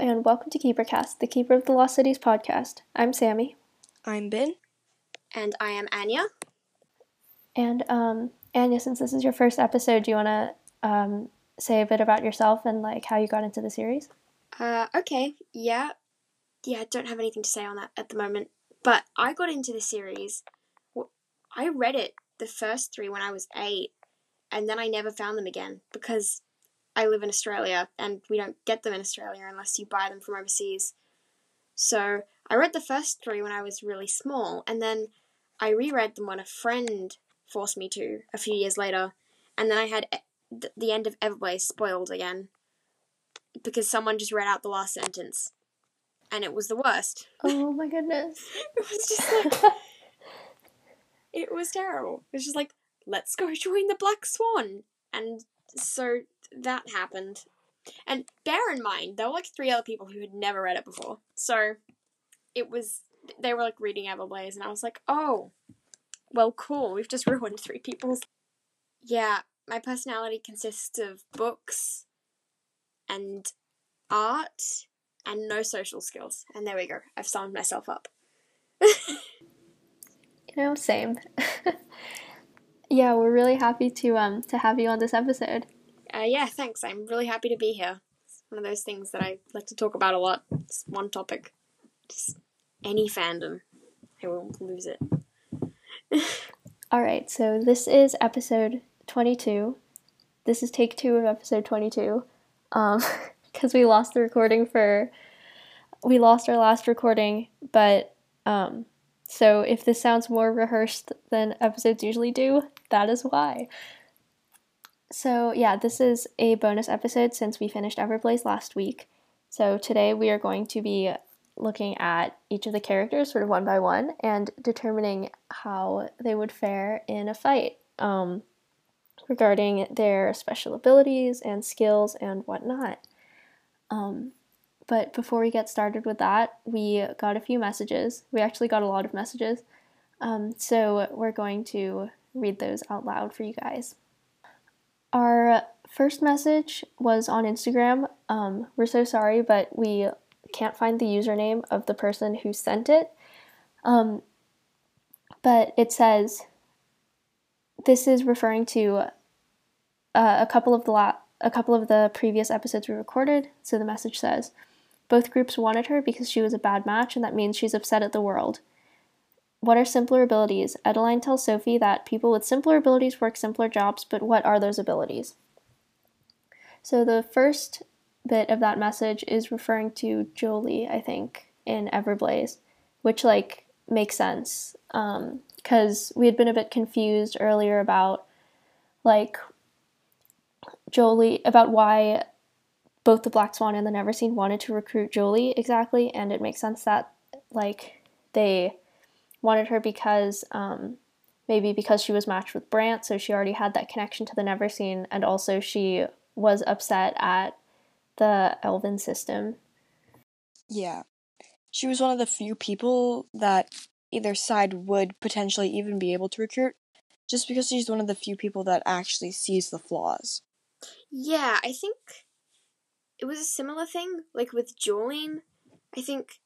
and welcome to KeeperCast, the Keeper of the Lost Cities podcast. I'm Sammy. I'm Ben. And I am Anya. And um, Anya, since this is your first episode, do you want to um, say a bit about yourself and like how you got into the series? Uh, okay, yeah, yeah. I don't have anything to say on that at the moment, but I got into the series. I read it the first three when I was eight, and then I never found them again because I live in Australia and we don't get them in Australia unless you buy them from overseas. So I read the first three when I was really small, and then I reread them when a friend forced me to a few years later, and then I had the end of Everblaze spoiled again because someone just read out the last sentence, and it was the worst. Oh my goodness! it was just like it was terrible. It was just like let's go join the Black Swan, and so that happened. And bear in mind, there were like three other people who had never read it before. So it was, they were like reading Everblaze, and I was like, oh, well, cool. We've just ruined three people's. Yeah, my personality consists of books and art and no social skills. And there we go. I've summed myself up. you know, same. yeah, we're really happy to um to have you on this episode. Uh, yeah, thanks. I'm really happy to be here. It's one of those things that I like to talk about a lot. It's one topic. Just any fandom. I will lose it. All right, so this is episode 22. This is take two of episode 22. Um, because we lost the recording for. We lost our last recording, but um, so if this sounds more rehearsed than episodes usually do, that is why. So, yeah, this is a bonus episode since we finished Everblaze last week. So, today we are going to be looking at each of the characters sort of one by one and determining how they would fare in a fight um, regarding their special abilities and skills and whatnot. Um, but before we get started with that, we got a few messages. We actually got a lot of messages. Um, so, we're going to read those out loud for you guys. Our first message was on Instagram. Um, we're so sorry, but we can't find the username of the person who sent it. Um, but it says this is referring to uh, a couple of the la- a couple of the previous episodes we recorded. So the message says both groups wanted her because she was a bad match, and that means she's upset at the world. What are simpler abilities? Adeline tells Sophie that people with simpler abilities work simpler jobs, but what are those abilities? So the first bit of that message is referring to Jolie, I think, in Everblaze, which like makes sense because um, we had been a bit confused earlier about like Jolie about why both the Black Swan and the Neverseen wanted to recruit Jolie exactly, and it makes sense that like they wanted her because um, maybe because she was matched with Brant, so she already had that connection to the Neverseen, and also she was upset at the Elven system. Yeah. She was one of the few people that either side would potentially even be able to recruit, just because she's one of the few people that actually sees the flaws. Yeah, I think it was a similar thing, like with Jolene. I think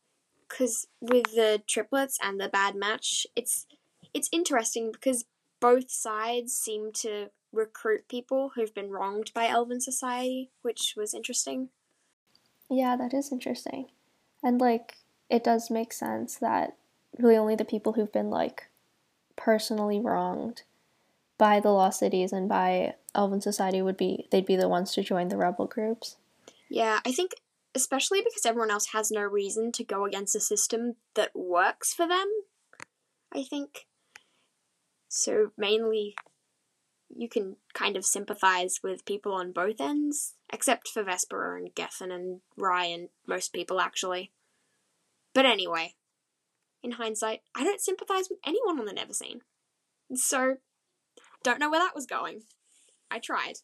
because with the triplets and the bad match, it's it's interesting because both sides seem to recruit people who've been wronged by Elven society, which was interesting. Yeah, that is interesting. And like it does make sense that really only the people who've been like personally wronged by the lost cities and by Elven society would be they'd be the ones to join the rebel groups. Yeah, I think especially because everyone else has no reason to go against a system that works for them. I think. So mainly you can kind of sympathize with people on both ends, except for Vespera and Gethen and Ryan, most people actually. But anyway, in hindsight, I don't sympathize with anyone on the Never Neverseen. So, don't know where that was going. I tried.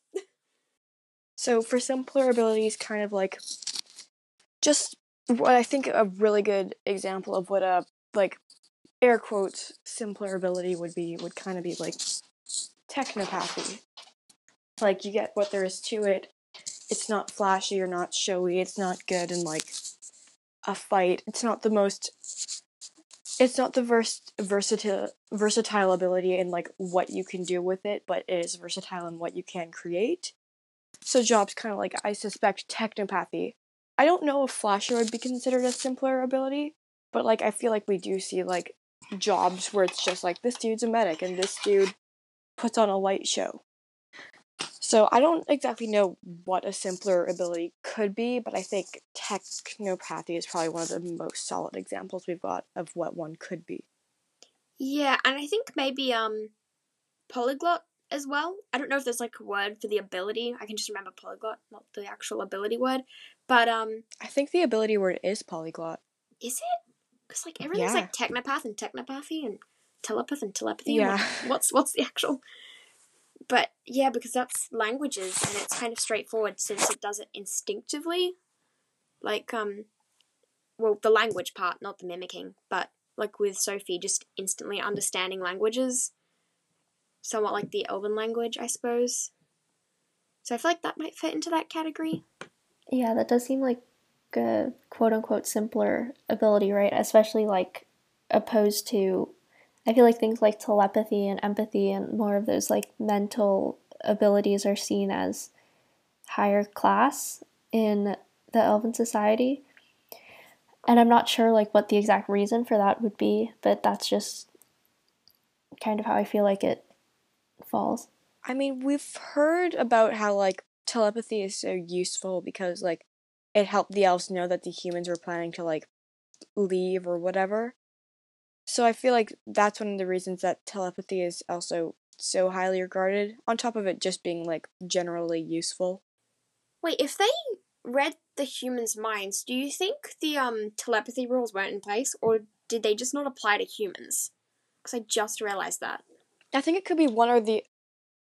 so, for simpler abilities, kind of like just what I think a really good example of what a like air quotes simpler ability would be would kind of be like technopathy. Like you get what there is to it, it's not flashy or not showy. It's not good in like a fight. It's not the most. It's not the vers- versatile versatile ability in like what you can do with it, but it is versatile in what you can create. So jobs kind of like I suspect technopathy. I don't know if Flasher would be considered a simpler ability, but like I feel like we do see like jobs where it's just like this dude's a medic and this dude puts on a light show. So I don't exactly know what a simpler ability could be, but I think technopathy is probably one of the most solid examples we've got of what one could be. Yeah, and I think maybe um polyglot as well. I don't know if there's like a word for the ability. I can just remember polyglot, not the actual ability word. But um I think the ability word is polyglot. is it? Because like everything's Yeah. like technopath and technopathy and telepath and telepathy. Yeah. I'm like, what's what's the actual? But yeah, because that's languages and it's kind of straightforward since it does it instinctively. Like um, well, the language part, not the mimicking, but like with Sophie, just instantly understanding languages. Somewhat like the Elven language, I suppose. So I feel like that might fit into that category. Yeah, that does seem like a quote unquote simpler ability, right? Especially like opposed to, I feel like things like telepathy and empathy and more of those like mental abilities are seen as higher class in the Elven society. And I'm not sure like what the exact reason for that would be, but that's just kind of how I feel like it falls. I mean, we've heard about how like telepathy is so useful because like it helped the elves know that the humans were planning to like leave or whatever. So I feel like that's one of the reasons that telepathy is also so highly regarded on top of it just being like generally useful. Wait, if they read the humans' minds, do you think the um telepathy rules weren't in place, or did they just not apply to humans? Because I just realized that. I think it could be one or the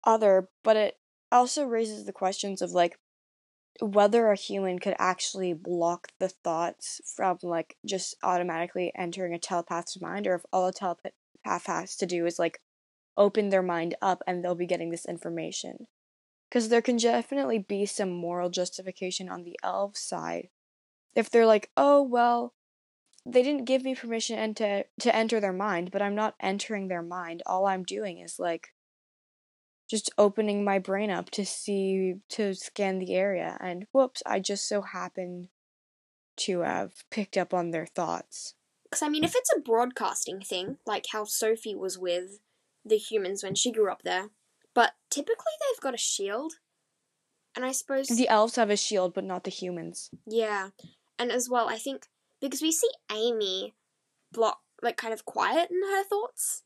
other, but it also raises the questions of like whether a human could actually block the thoughts from like just automatically entering a telepath's mind, or if all a telepath has to do is like open their mind up and they'll be getting this information. Because there can definitely be some moral justification on the elf side. If they're like, oh, well, they didn't give me permission to, to enter their mind, but I'm not entering their mind. All I'm doing is like just opening my brain up to see, to scan the area. And whoops, I just so happen to have picked up on their thoughts. Because I mean, if it's a broadcasting thing, like how Sophie was with the humans when she grew up there, but typically they've got a shield, and I suppose The elves have a shield, but not the humans. Yeah, and as well, I think because we see Amy block, like, kind of quiet in her thoughts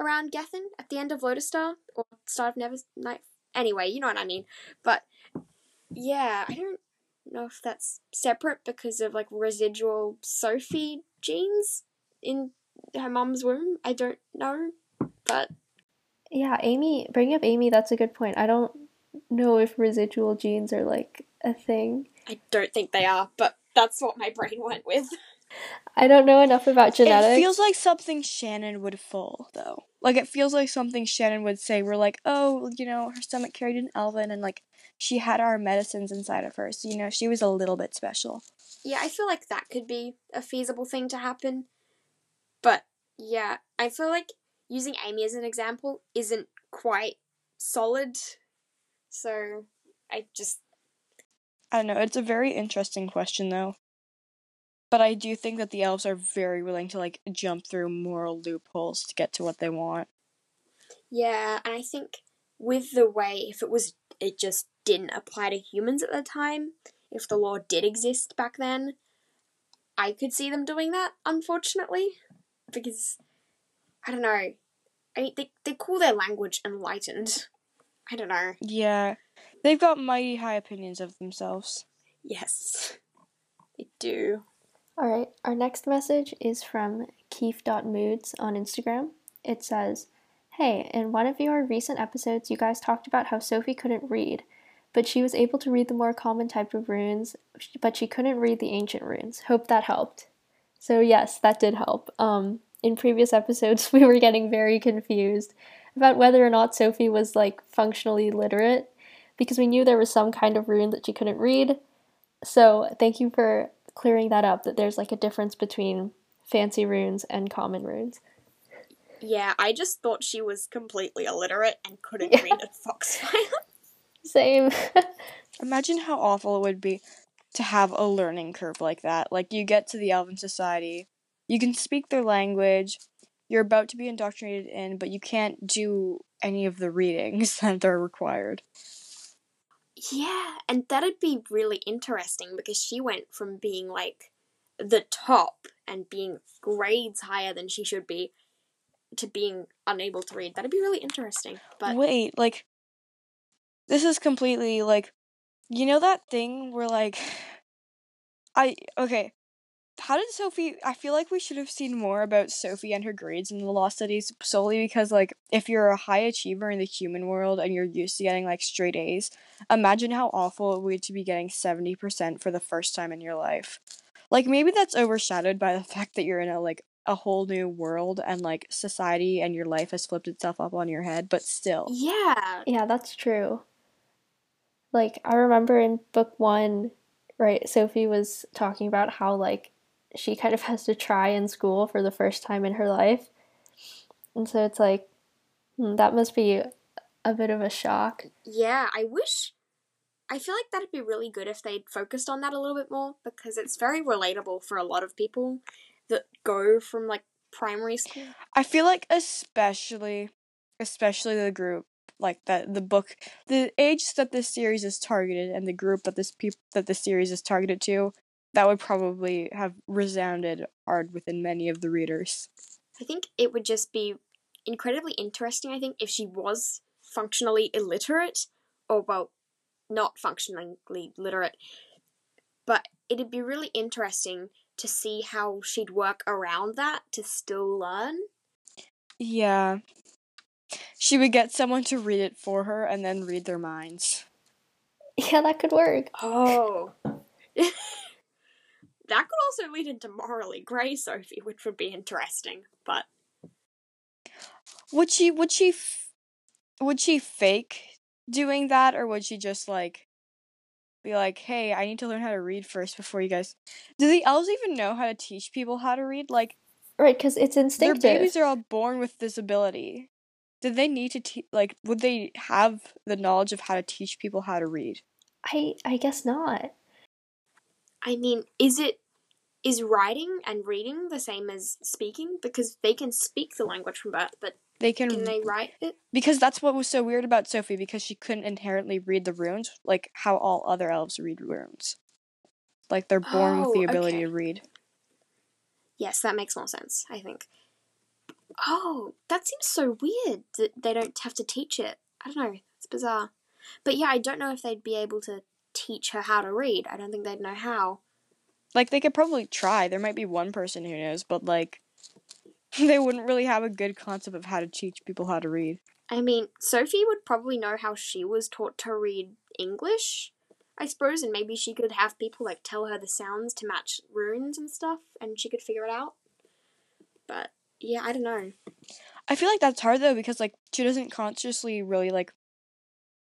around Gethen at the end of Lodestar or Start of Never Night. Anyway, you know what I mean. But yeah, I don't know if that's separate because of like residual Sophie genes in her mum's womb. I don't know, but Yeah, Amy, bringing up Amy, that's a good point. I don't know if residual genes are like a thing. I don't think they are. But that's what my brain went with. I don't know enough about genetics. It feels like something Shannon would fall, though. Like, it feels like something Shannon would say. We're like, oh, you know, her stomach carried an elven, and like, she had our medicines inside of her, so you know, she was a little bit special. Yeah, I feel like that could be a feasible thing to happen. But yeah, I feel like using Amy as an example isn't quite solid. So I just I don't know, it's a very interesting question, though. But I do think that the elves are very willing to, like, jump through moral loopholes to get to what they want. yeah, and I think with the way if it was it just didn't apply to humans at the time, if the law did exist back then, I could see them doing that, unfortunately. Because I don't know. I mean they they call their language enlightened. I don't know. Yeah, they've got mighty high opinions of themselves. Yes. They do. All right, our next message is from Keef.moods on Instagram. It says, Hey, in one of your recent episodes, you guys talked about how Sophie couldn't read, but she was able to read the more common type of runes, but she couldn't read the ancient runes. Hope that helped. So, yes, that did help. Um, in previous episodes, we were getting very confused about whether or not Sophie was like functionally literate, because we knew there was some kind of rune that she couldn't read. So thank you for clearing that up that there's like a difference between fancy runes and common runes. Yeah, I just thought she was completely illiterate and couldn't Yeah. read a foxfire. Same. Imagine how awful it would be to have a learning curve like that. Like you get to the Elven Society, you can speak their language, you're about to be indoctrinated in, but you can't do any of the readings that are required. Yeah, and that'd be really interesting because she went from being like the top and being grades higher than she should be to being unable to read. That'd be really interesting. But Wait, like this is completely like you know that thing where like I okay. How did Sophie I feel like we should have seen more about Sophie and her grades in the law studies solely because like if you're a high achiever in the human world and you're used to getting like straight A's, imagine how awful it would be to be getting 70% for the first time in your life. Like maybe that's overshadowed by the fact that you're in a like a whole new world and like society and your life has flipped itself up on your head, but still. yeah, yeah, that's true. Like I remember in book 1, right, Sophie was talking about how like she kind of has to try in school for the first time in her life. And so it's like hmm, that must be a bit of a shock. yeah, I wish. I feel like that'd be really good if they'd focused on that a little bit more because it's very relatable for a lot of people that go from like primary school. I feel like especially especially the group like that the book the age that this series is targeted and the group that this peop- that the series is targeted to that would probably have resounded hard within many of the readers. I think it would just be incredibly interesting, I think, if she was functionally illiterate, or, well, not functionally literate, but it'd be really interesting to see how she'd work around that to still learn. Yeah. She would get someone to read it for her and then read their minds. Yeah, that could work. Oh. that could also lead into morally grey Sophie, which would be interesting, but Would she would she f- would she fake doing that or would she just like be like, "Hey, I need to learn how to read first before you guys." Do the elves even know how to teach people how to read? Like Right, because it's instinctive. their babies are all born with this ability. Did they need to te- like would they have the knowledge of how to teach people how to read? I I guess not. I mean, is it is writing and reading the same as speaking? Because they can speak the language from birth, but They can, can they write it? because that's what was so weird about Sophie because she couldn't inherently read the runes like how all other elves read runes. Like they're born with the Oh, ability okay. to read. Yes, that makes more sense, I think. Oh, that seems so weird that they don't have to teach it. I don't know. It's bizarre. But yeah, I don't know if they'd be able to teach her how to read. I don't think they'd know how. Like they could probably try. There might be one person who knows, but like they wouldn't really have a good concept of how to teach people how to read. I mean, Sophie would probably know how she was taught to read English, I suppose, and maybe she could have people like tell her the sounds to match runes and stuff, and she could figure it out. But yeah, I don't know. I feel like that's hard though because like she doesn't consciously really like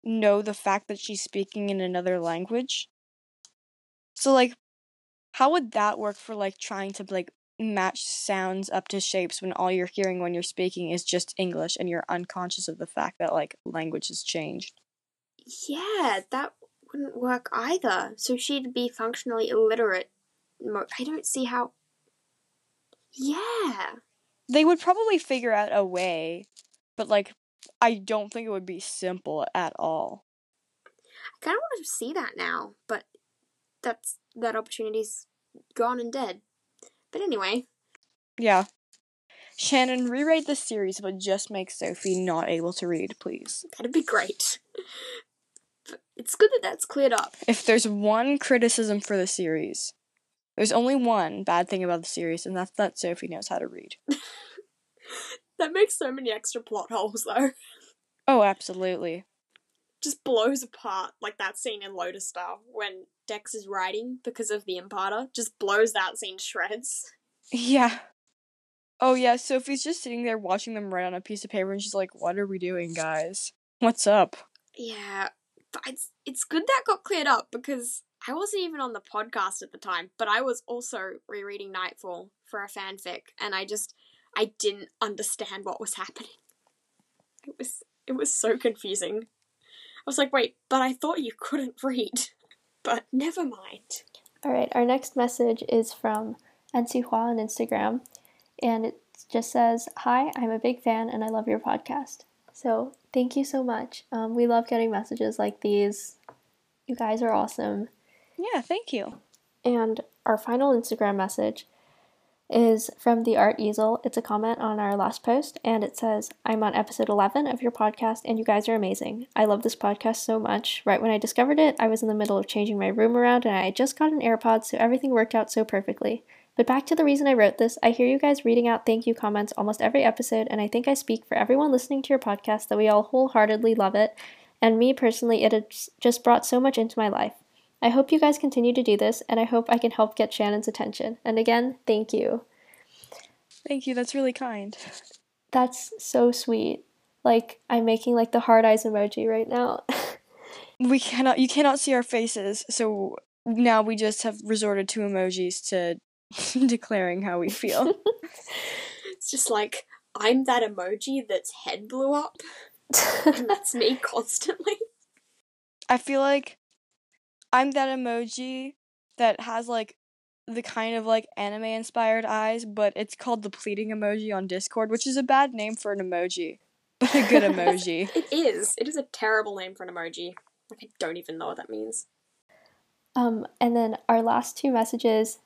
know the fact that she's speaking in another language. So like how would that work for like trying to like match sounds up to shapes when all you're hearing when you're speaking is just English and you're unconscious of the fact that like language has changed? Yeah, that wouldn't work either. So she'd be functionally illiterate. I don't see how. Yeah. They would probably figure out a way, but like I don't think it would be simple at all. I kind of want to see that now, but that's that opportunity's gone and dead. But anyway, Yeah. Shannon, rewrite the series but just make Sophie not able to read, please. that'd be great. But it's good that that's cleared up. If there's one criticism for the series, there's only one bad thing about the series, and that's that Sophie knows how to read. That makes so many extra plot holes, though. Oh, absolutely. Just blows apart, like that scene in Lodestar when Dex is writing because of the imparter. Just blows that scene shreds. Yeah. Oh, yeah, Sophie's just sitting there watching them write on a piece of paper, and she's like, What are we doing, guys? What's up? Yeah, but it's it's good that got cleared up because I wasn't even on the podcast at the time, but I was also rereading Nightfall for a fanfic, and I just I didn't understand what was happening. It was it was so confusing. I was like, wait, but I thought you couldn't read. But never mind. All right, our next message is from NC Hua on Instagram, and it just says, Hi, I'm a big fan and I love your podcast. So thank you so much. Um, we love getting messages like these. You guys are awesome. Yeah, thank you. And our final Instagram message is from the Art Easel. It's a comment on our last post, and it says, I'm on episode 11 of your podcast, and you guys are amazing. I love this podcast so much. Right when I discovered it, I was in the middle of changing my room around, and I just got an AirPod, so everything worked out so perfectly. But back to the reason I wrote this, I hear you guys reading out thank you comments almost every episode, and I think I speak for everyone listening to your podcast that we all wholeheartedly love it, and me personally, it has just brought so much into my life. I hope you guys continue to do this, and I hope I can help get Shannon's attention. And again, thank you. Thank you. That's really kind. That's so sweet. Like, I'm making like the hard eyes emoji right now. we cannot, you cannot see our faces, so now we just have resorted to emojis to declaring how we feel. it's just like, I'm that emoji that's head blew up. and that's me constantly. I feel like I'm that emoji that has like the kind of like anime inspired eyes, but it's called the pleading emoji on Discord, which is a bad name for an emoji, but a good emoji. it is. It is a terrible name for an emoji. Like I don't even know what that means. Um, and then our last two messages,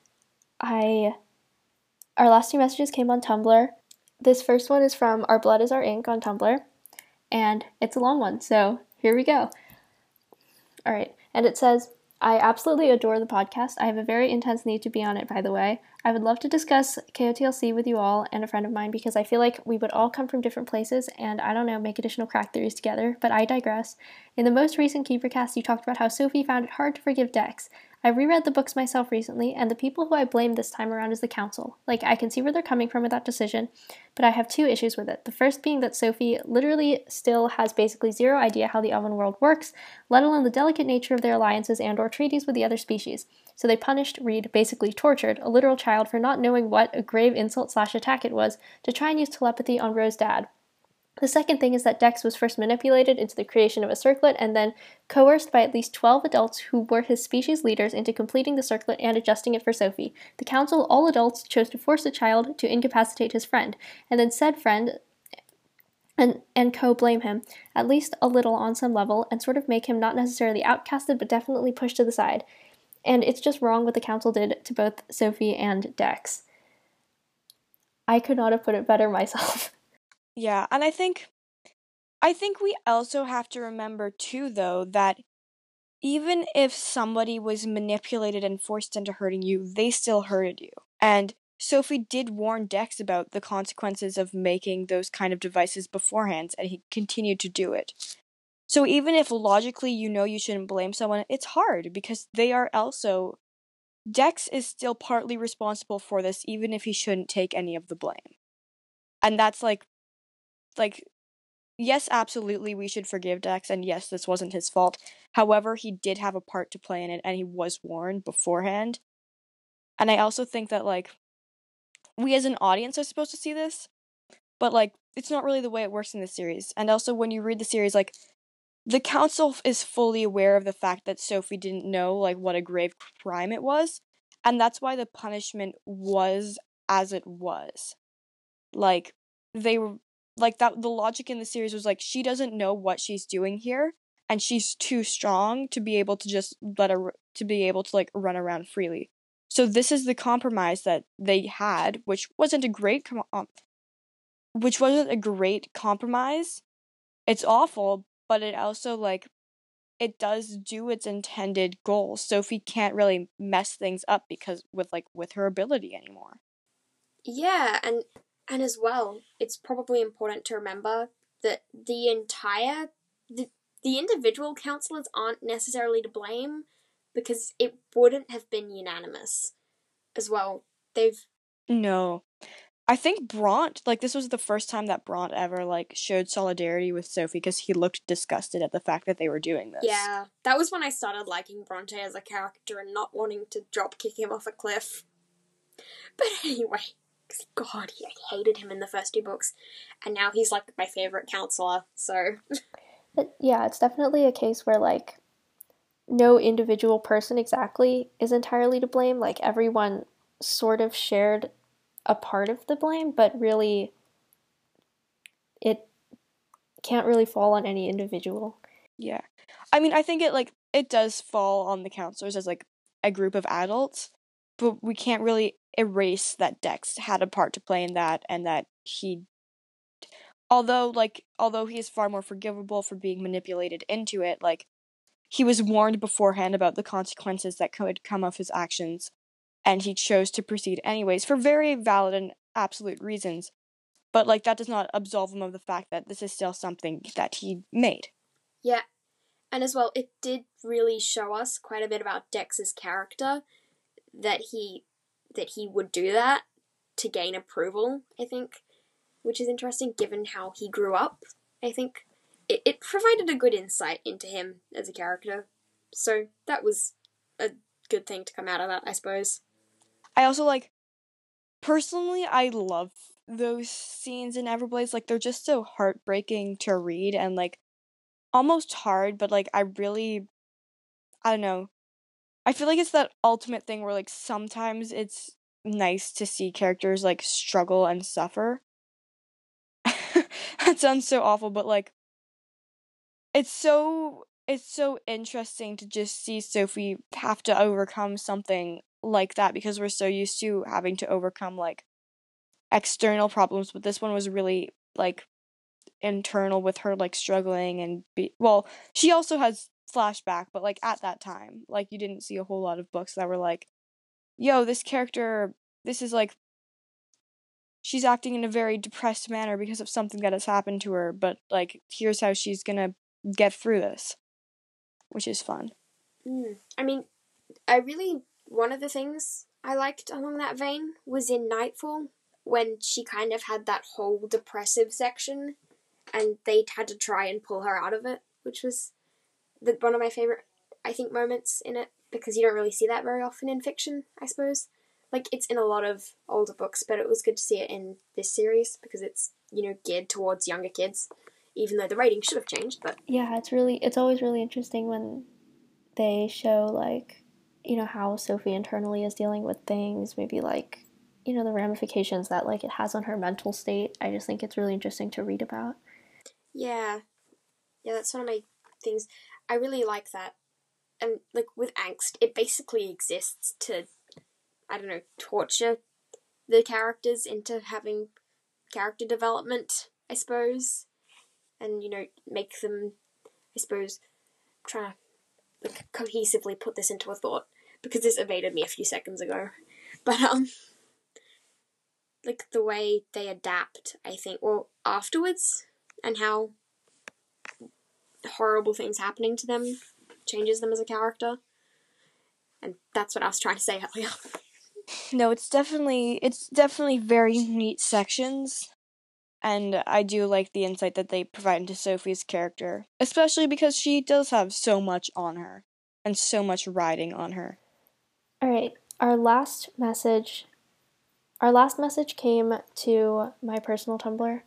I, our last two messages came on Tumblr. This first one is from Our Blood Is Our Ink on Tumblr, and it's a long one, so here we go. All right, and it says, I absolutely adore the podcast. I have a very intense need to be on it, by the way. I would love to discuss KOTLC with you all and a friend of mine because I feel like we would all come from different places and I don't know, make additional crack theories together, but I digress. In the most recent Keepercast, you talked about how Sophie found it hard to forgive Dex. I reread the books myself recently, and the people who I blame this time around is the council. Like, I can see where they're coming from with that decision, but I have two issues with it. The first being that Sophie literally still has basically zero idea how the elven world works, let alone the delicate nature of their alliances and or treaties with the other species. So they punished Reed, basically tortured, a literal child for not knowing what a grave insult slash attack it was, to try and use telepathy on Ro's dad. The second thing is that Dex was first manipulated into the creation of a circlet and then coerced by at least 12 adults who were his species leaders into completing the circlet and adjusting it for Sophie. The council, all adults, chose to force the child to incapacitate his friend, and then said friend and, and co blame him, at least a little on some level, and sort of make him not necessarily outcasted but definitely pushed to the side. And it's just wrong what the council did to both Sophie and Dex. I could not have put it better myself. Yeah, and I think I think we also have to remember too though that even if somebody was manipulated and forced into hurting you, they still hurted you. And Sophie did warn Dex about the consequences of making those kind of devices beforehand, and he continued to do it. So even if logically you know you shouldn't blame someone, it's hard because they are also. Dex is still partly responsible for this, even if he shouldn't take any of the blame. And that's like like yes, absolutely we should forgive Dex and yes, this wasn't his fault. However, he did have a part to play in it and he was warned beforehand. And I also think that like we as an audience are supposed to see this, but like it's not really the way it works in the series. And also when you read the series like the council is fully aware of the fact that Sophie didn't know like what a grave crime it was, and that's why the punishment was as it was. Like they were like that the logic in the series was like she doesn't know what she's doing here and she's too strong to be able to just let her to be able to like run around freely. So this is the compromise that they had which wasn't a great com- um, which wasn't a great compromise. It's awful but it also like it does do its intended goal. Sophie can't really mess things up because with like with her ability anymore. Yeah and and as well, it's probably important to remember that the entire the, the individual counselors aren't necessarily to blame because it wouldn't have been unanimous as well. They've no. I think Bronte, like this was the first time that Bronte ever like showed solidarity with Sophie because he looked disgusted at the fact that they were doing this. Yeah, that was when I started liking Bronte as a character and not wanting to drop kick him off a cliff. But anyway, God, I hated him in the first two books, and now he's like my favorite counselor. So, But yeah, it's definitely a case where like no individual person exactly is entirely to blame. Like everyone sort of shared a part of the blame, but really it can't really fall on any individual. Yeah. I mean, I think it like it does fall on the counselors as like a group of adults, but we can't really erase that Dex had a part to play in that and that he although like although he is far more forgivable for being manipulated into it, like he was warned beforehand about the consequences that could come of his actions and he chose to proceed anyways for very valid and absolute reasons. But like that does not absolve him of the fact that this is still something that he made. yeah. And as well, it did really show us quite a bit about Dex's character that he that he would do that to gain approval, I think, which is interesting given how he grew up. I think it, it provided a good insight into him as a character. So that was a good thing to come out of that, I suppose. I also like personally I love those scenes in Everblaze. Like they're just so heartbreaking to read and like almost hard, but like I really I don't know. I feel like it's that ultimate thing where like sometimes it's nice to see characters like struggle and suffer. that sounds so awful, but like it's so it's so interesting to just see Sophie have to overcome something like that because we're so used to having to overcome like external problems, but this one was really like internal with her like struggling and be well, she also has flashback, but like at that time, like you didn't see a whole lot of books that were like, yo, this character this is like she's acting in a very depressed manner because of something that has happened to her, but like here's how she's gonna get through this. Which is fun. Mm. I mean, I really one of the things I liked along that vein was in Nightfall when she kind of had that whole depressive section, and they had to try and pull her out of it, which was the, one of my favorite, I think, moments in it because you don't really see that very often in fiction, I suppose. Like it's in a lot of older books, but it was good to see it in this series because it's you know geared towards younger kids, even though the rating should have changed. But Yeah, it's really it's always really interesting when they show like you know how Sophie internally is dealing with things, maybe like you know the ramifications that like it has on her mental state. I just think it's really interesting to read about. Yeah. Yeah, that's one of my things. I really like that. And like with angst, it basically exists to I don't know, torture the characters into having character development, I suppose. And, you know, make them I suppose try to like cohesively put this into a thought because this evaded me a few seconds ago. But um like the way they adapt, I think, well afterwards and how horrible things happening to them changes them as a character. And that's what I was trying to say earlier. No, it's definitely it's definitely very neat sections. And I do like the insight that they provide into Sophie's character, especially because she does have so much on her and so much riding on her. All right, our last message. Our last message came to my personal Tumblr.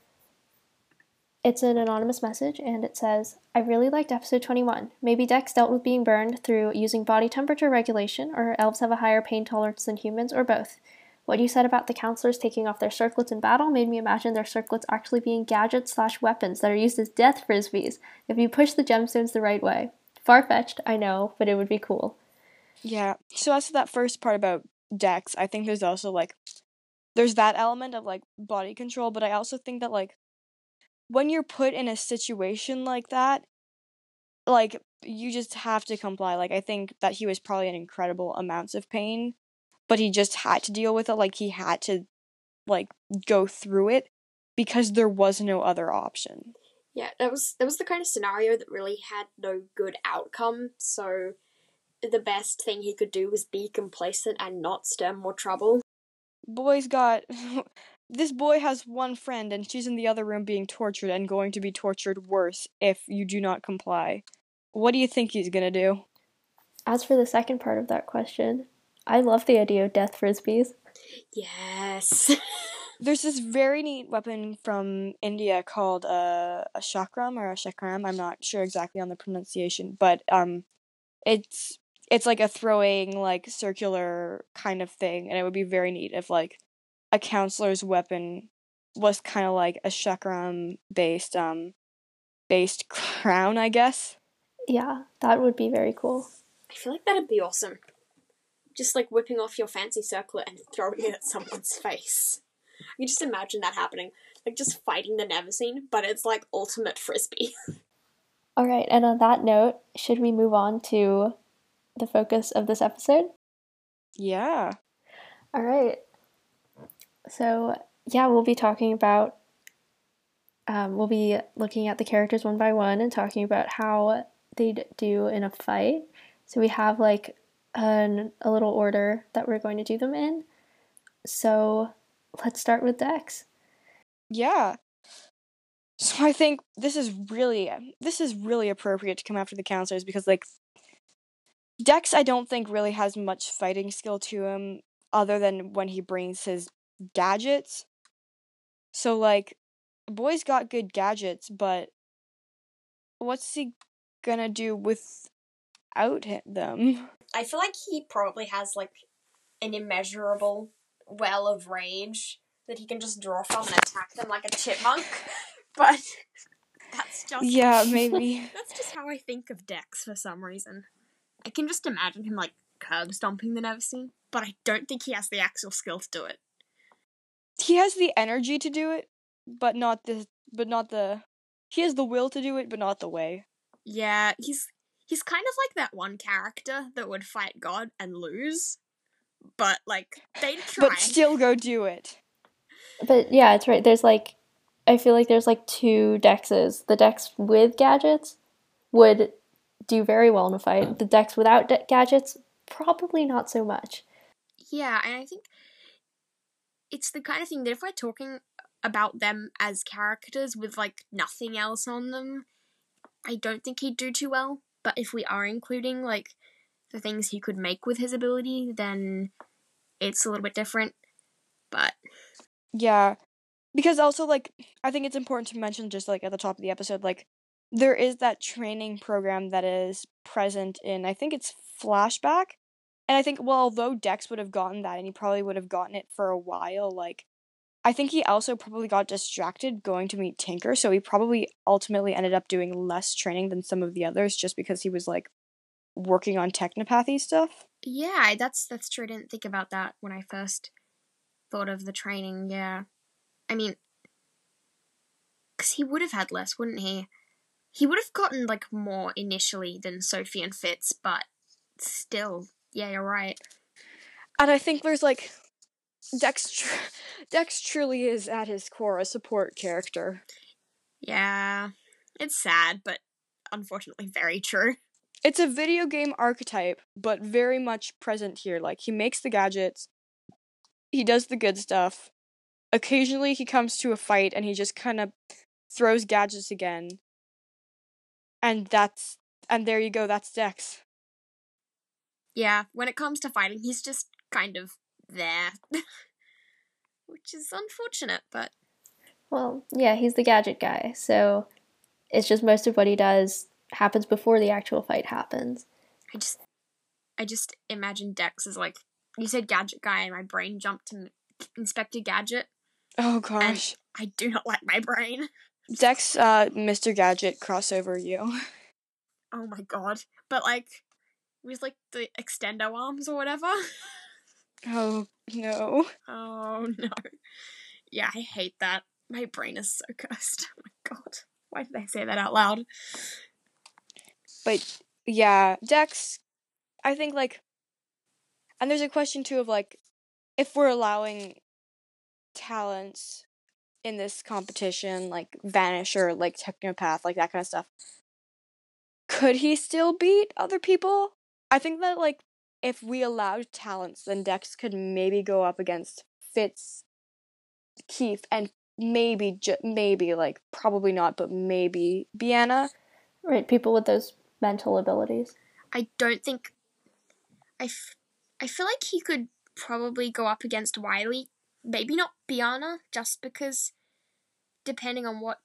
It's an anonymous message and it says, I really liked episode 21. Maybe Dex dealt with being burned through using body temperature regulation, or elves have a higher pain tolerance than humans, or both. What you said about the counselors taking off their circlets in battle made me imagine their circlets actually being gadgets slash weapons that are used as death frisbees if you push the gemstones the right way. Far fetched, I know, but it would be cool. Yeah. So as to that first part about Dex, I think there's also like there's that element of like body control, but I also think that like when you're put in a situation like that, like you just have to comply. Like I think that he was probably in incredible amounts of pain, but he just had to deal with it. Like he had to like go through it because there was no other option. Yeah, that was that was the kind of scenario that really had no good outcome. So the best thing he could do was be complacent and not stir more trouble. Boys got this boy has one friend and she's in the other room being tortured and going to be tortured worse if you do not comply. What do you think he's gonna do? As for the second part of that question, I love the idea of death frisbees. Yes. There's this very neat weapon from India called uh, a chakram or a chakram. I'm not sure exactly on the pronunciation, but um, it's it's like a throwing like circular kind of thing, and it would be very neat if like a counselor's weapon was kind of like a chakram based um based crown, I guess. Yeah, that would be very cool. I feel like that'd be awesome. Just like whipping off your fancy circlet and throwing it at someone's face. You just imagine that happening. Like just fighting the Neverseen, but it's like ultimate frisbee. All right, and on that note, should we move on to the focus of this episode? Yeah. All right. So, yeah, we'll be talking about, um, we'll be looking at the characters one by one and talking about how they'd do in a fight. So, we have like an, a little order that we're going to do them in. So, let's start with Dex. Yeah. So I think this is really this is really appropriate to come after the counselors because like Dex I don't think really has much fighting skill to him other than when he brings his gadgets. So like boy's got good gadgets, but what's he gonna do without them? I feel like he probably has like an immeasurable well of rage that he can just draw from and attack them like a chipmunk. But that's just Yeah, maybe. that's just how I think of Dex for some reason. I can just imagine him like curb stomping the Neverseen, but I don't think he has the actual skill to do it. He has the energy to do it, but not the but not the he has the will to do it, but not the way. Yeah, he's he's kind of like that one character that would fight God and lose, but like they'd try. But still go do it. But yeah, it's right. There's like, I feel like there's like two Dexes. The Dex with gadgets would do very well in a fight. The Dex without de- gadgets, probably not so much. Yeah, and I think it's the kind of thing that if we're talking about them as characters with like nothing else on them, I don't think he'd do too well. But if we are including like the things he could make with his ability, then it's a little bit different. But Yeah. Because also like I think it's important to mention just like at the top of the episode like there is that training program that is present in I think it's flashback. And I think well although Dex would have gotten that and he probably would have gotten it for a while like I think he also probably got distracted going to meet Tinker, so he probably ultimately ended up doing less training than some of the others just because he was like working on technopathy stuff. yeah, that's that's true. I didn't think about that when I first thought of the training. Yeah, I mean, because he would have had less, wouldn't he? He would have gotten like more initially than Sophie and Fitz, but still, yeah, you're right. And I think there's like Dex tr- Dex truly is at his core a support character. Yeah, it's sad, but unfortunately very true. It's a video game archetype, but very much present here. Like he makes the gadgets, he does the good stuff. Occasionally he comes to a fight and he just kind of throws gadgets again. And that's and there you go, that's Dex. Yeah, when it comes to fighting, he's just kind of there. Which is unfortunate, but Well, yeah, he's the gadget guy, so it's just most of what he does happens before the actual fight happens. I just I just imagine Dex is like you said gadget guy and my brain jumped to Inspector Gadget. Oh gosh. I do not like my brain. Dex uh Mr. Gadget crossover you. Oh my god. But like with like the extendo arms or whatever. Oh no. Oh no. Yeah, I hate that. My brain is so cursed. Oh my god. Why did I say that out loud? But yeah, Dex, I think like, and there's a question too of like, if we're allowing talents in this competition, like Vanisher, like Technopath, like that kind of stuff, could he still beat other people? I think that like, if we allowed talents, then Dex could maybe go up against Fitz, Keefe and maybe ju- maybe like probably not, but maybe Biana. Right, people with those mental abilities. I don't think. I, f- I feel like he could probably go up against Wylie. Maybe not Biana, just because, depending on what.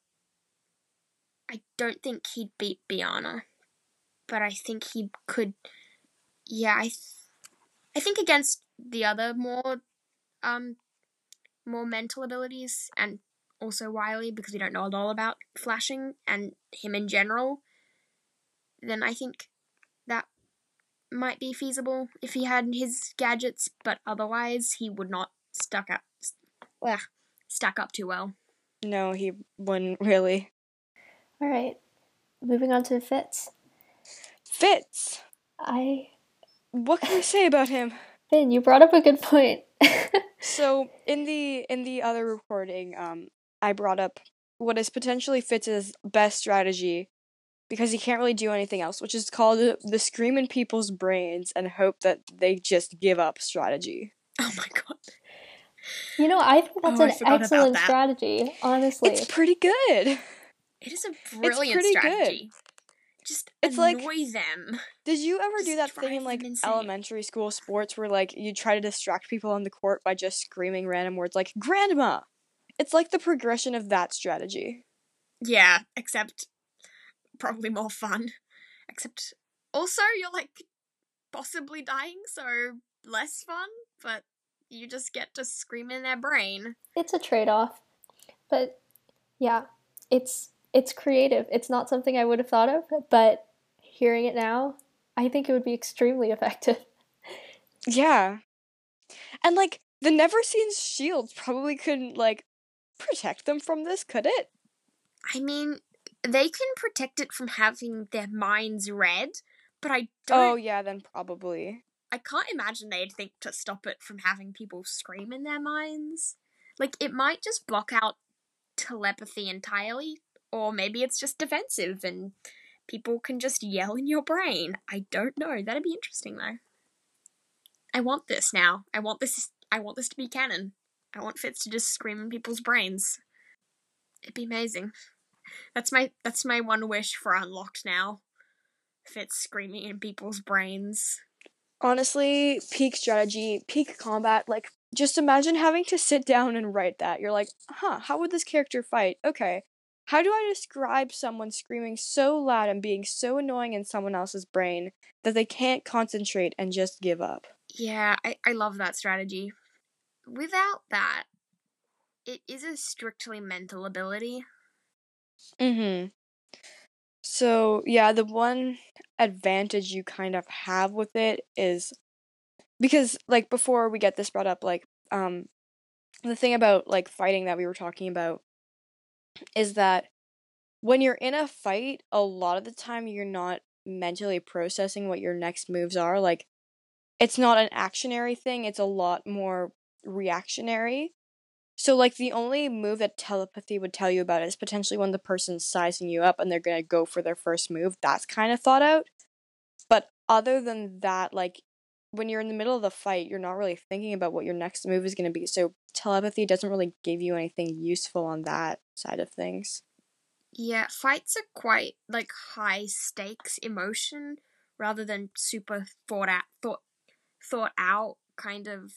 I don't think he'd beat Biana, but I think he could. Yeah, I. Th- I think against the other more, um, more mental abilities and also Wylie because we don't know at all about flashing and him in general. Then I think that might be feasible if he had his gadgets, but otherwise he would not stuck up, ugh, stack up too well. No, he wouldn't really. All right, moving on to Fitz. Fitz. I What can we say about him? Finn, you brought up a good point. So in the in the other recording, um, I brought up what is potentially Fitz's best strategy because he can't really do anything else, which is called the scream in people's brains and hope that they just give up strategy. Oh my god. you know, I think that's Oh, an excellent that. strategy. Honestly, It's pretty good. It is a brilliant pretty good. Strategy. Just It's like- them. Did you ever do that thing drive in like insane. elementary school sports where like you try to distract people on the court by just screaming random words like grandma? It's like the progression of that strategy. Yeah, except probably more fun. Except also you're like possibly dying, so less fun, but you just get to scream in their brain. it's a trade-off. But yeah, it's it's creative. It's not something I would have thought of, but hearing it now, I think it would be extremely effective. Yeah. And like the Neverseen Shields probably couldn't like protect them from this, could it? I mean, they can protect it from having their minds read, but I oh, don't Oh yeah, then probably. I can't imagine they'd think to stop it from having people scream in their minds. Like, it might just block out telepathy entirely, or maybe it's just defensive and people can just yell in your brain. I don't know. That'd be interesting, though. I want this now. I want this. I want this to be canon. I want Fitz to just scream in people's brains. It'd be amazing. That's my that's my one wish for unlocked now. Fitz screaming in people's brains. Honestly, peak strategy, peak combat, like just imagine having to sit down and write that. You're like, huh, how would this character fight? Okay. How do I describe someone screaming so loud and being so annoying in someone else's brain that they can't concentrate and just give up? Yeah, I, I love that strategy. Without that, it is a strictly mental ability. Mm-hmm. So yeah, the one advantage you kind of have with it is because like before we get this brought up, like um the thing about like fighting that we were talking about is that when you're in a fight, a lot of the time you're not mentally processing what your next moves are. Like it's not an actionary thing, it's a lot more reactionary. So like the only move that telepathy would tell you about is potentially when the person's sizing you up and they're gonna go for their first move. That's kind of thought out. But other than that, like when you're in the middle of the fight, you're not really thinking about what your next move is gonna be. So telepathy doesn't really give you anything useful on that side of things. Yeah, fights are quite like high stakes emotion rather than super thought out thought thought out kind of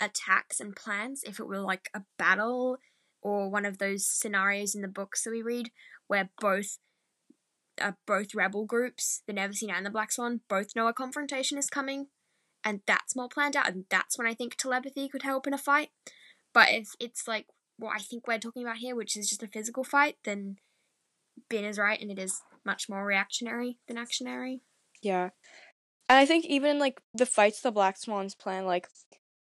attacks and plans. If it were like a battle or one of those scenarios in the books that we read where both uh, both rebel groups, the Neverseen and the Black Swan, both know a confrontation is coming, and that's more planned out, and that's when I think telepathy could help in a fight. But if it's like what I think we're talking about here, which is just a physical fight, then Ben is right, and it is much more reactionary than actionary. Yeah. And I think even like the fights the Black Swans plan, like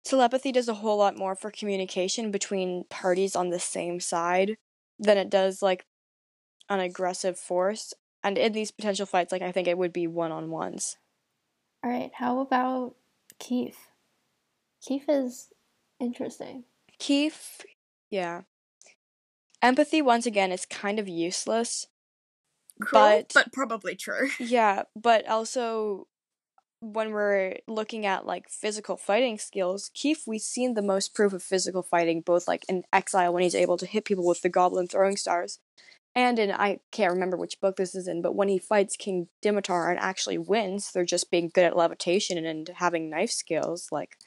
telepathy does a whole lot more for communication between parties on the same side than it does like an aggressive force. And in these potential fights, like I think it would be one on ones. All right, how about Keefe? Keefe is interesting. Keefe, yeah. Empathy once again is kind of useless. Cruel, But- but probably true. Yeah, but also when we're looking at like physical fighting skills, Keefe, we've seen the most proof of physical fighting, both like in Exile when he's able to hit people with the Goblin throwing stars, and in I can't remember which book this is in, but when he fights King Dimitar and actually wins, they're just being good at levitation and having knife skills. Like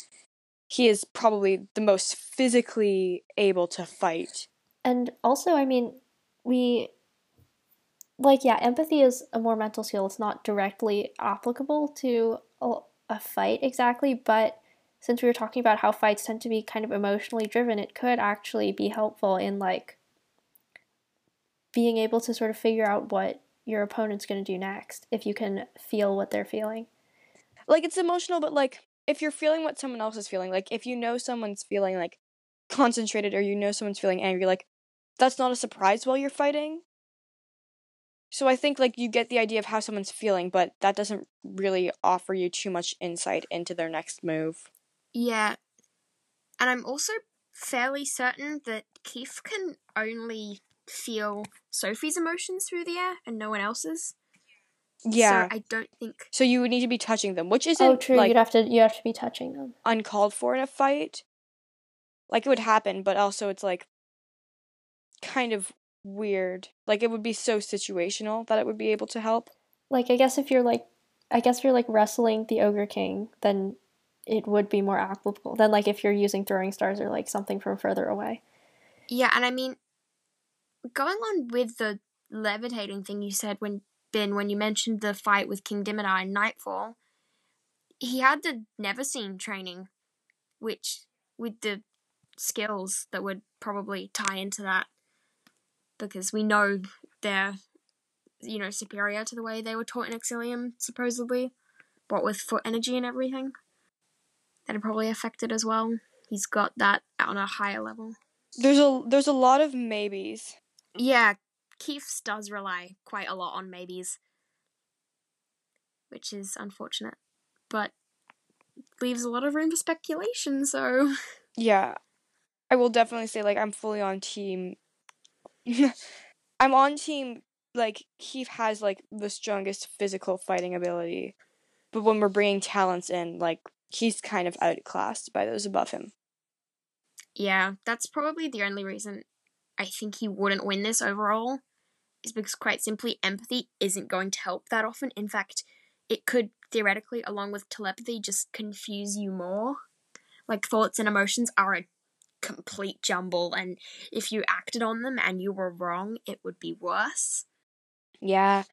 he is probably the most physically able to fight. And also, I mean, we like yeah, empathy is a more mental skill. It's not directly applicable to a, a fight exactly, but since we were talking about how fights tend to be kind of emotionally driven, it could actually be helpful in like being able to sort of figure out what your opponent's going to do next if you can feel what they're feeling. Like it's emotional, but like if you're feeling what someone else is feeling, like if you know someone's feeling like concentrated or you know someone's feeling angry, like that's not a surprise while you're fighting. So I think like you get the idea of how someone's feeling, but that doesn't really offer you too much insight into their next move. Yeah. And I'm also fairly certain that Keefe can only feel Sophie's emotions through the air and no one else's. Yeah. So I don't think. So you would need to be touching them, which isn't Oh, true. like You'd have to you have to be touching them. uncalled for in a fight. Like it would happen, but also it's like kind of weird. Like it would be so situational that it would be able to help. Like I guess if you're like I guess if you're like wrestling the ogre king, then it would be more applicable than like if you're using throwing stars or like something from further away. Yeah, and I mean, going on with the levitating thing you said when Ben, when you mentioned the fight with King Dimitar in Nightfall, he had the Neverseen training, which with the skills that would probably tie into that, because we know they're, you know, superior to the way they were taught in Exillium, supposedly, what with foot energy and everything. That'd probably affect it as well. He's got that on a higher level. There's a there's a lot of maybes. Yeah, Keefe's does rely quite a lot on maybes, which is unfortunate, but leaves a lot of room for speculation. So Yeah. I will definitely say like I'm fully on team I'm on team like Keefe has like the strongest physical fighting ability. But when we're bringing talents in, like he's kind of outclassed by those above him. yeah, that's probably the only reason I think he wouldn't win this overall, is because quite simply empathy isn't going to help that often. In fact, it could theoretically, along with telepathy, just confuse you more. Like thoughts and emotions are a complete jumble, and if you acted on them and you were wrong, it would be worse. Yeah.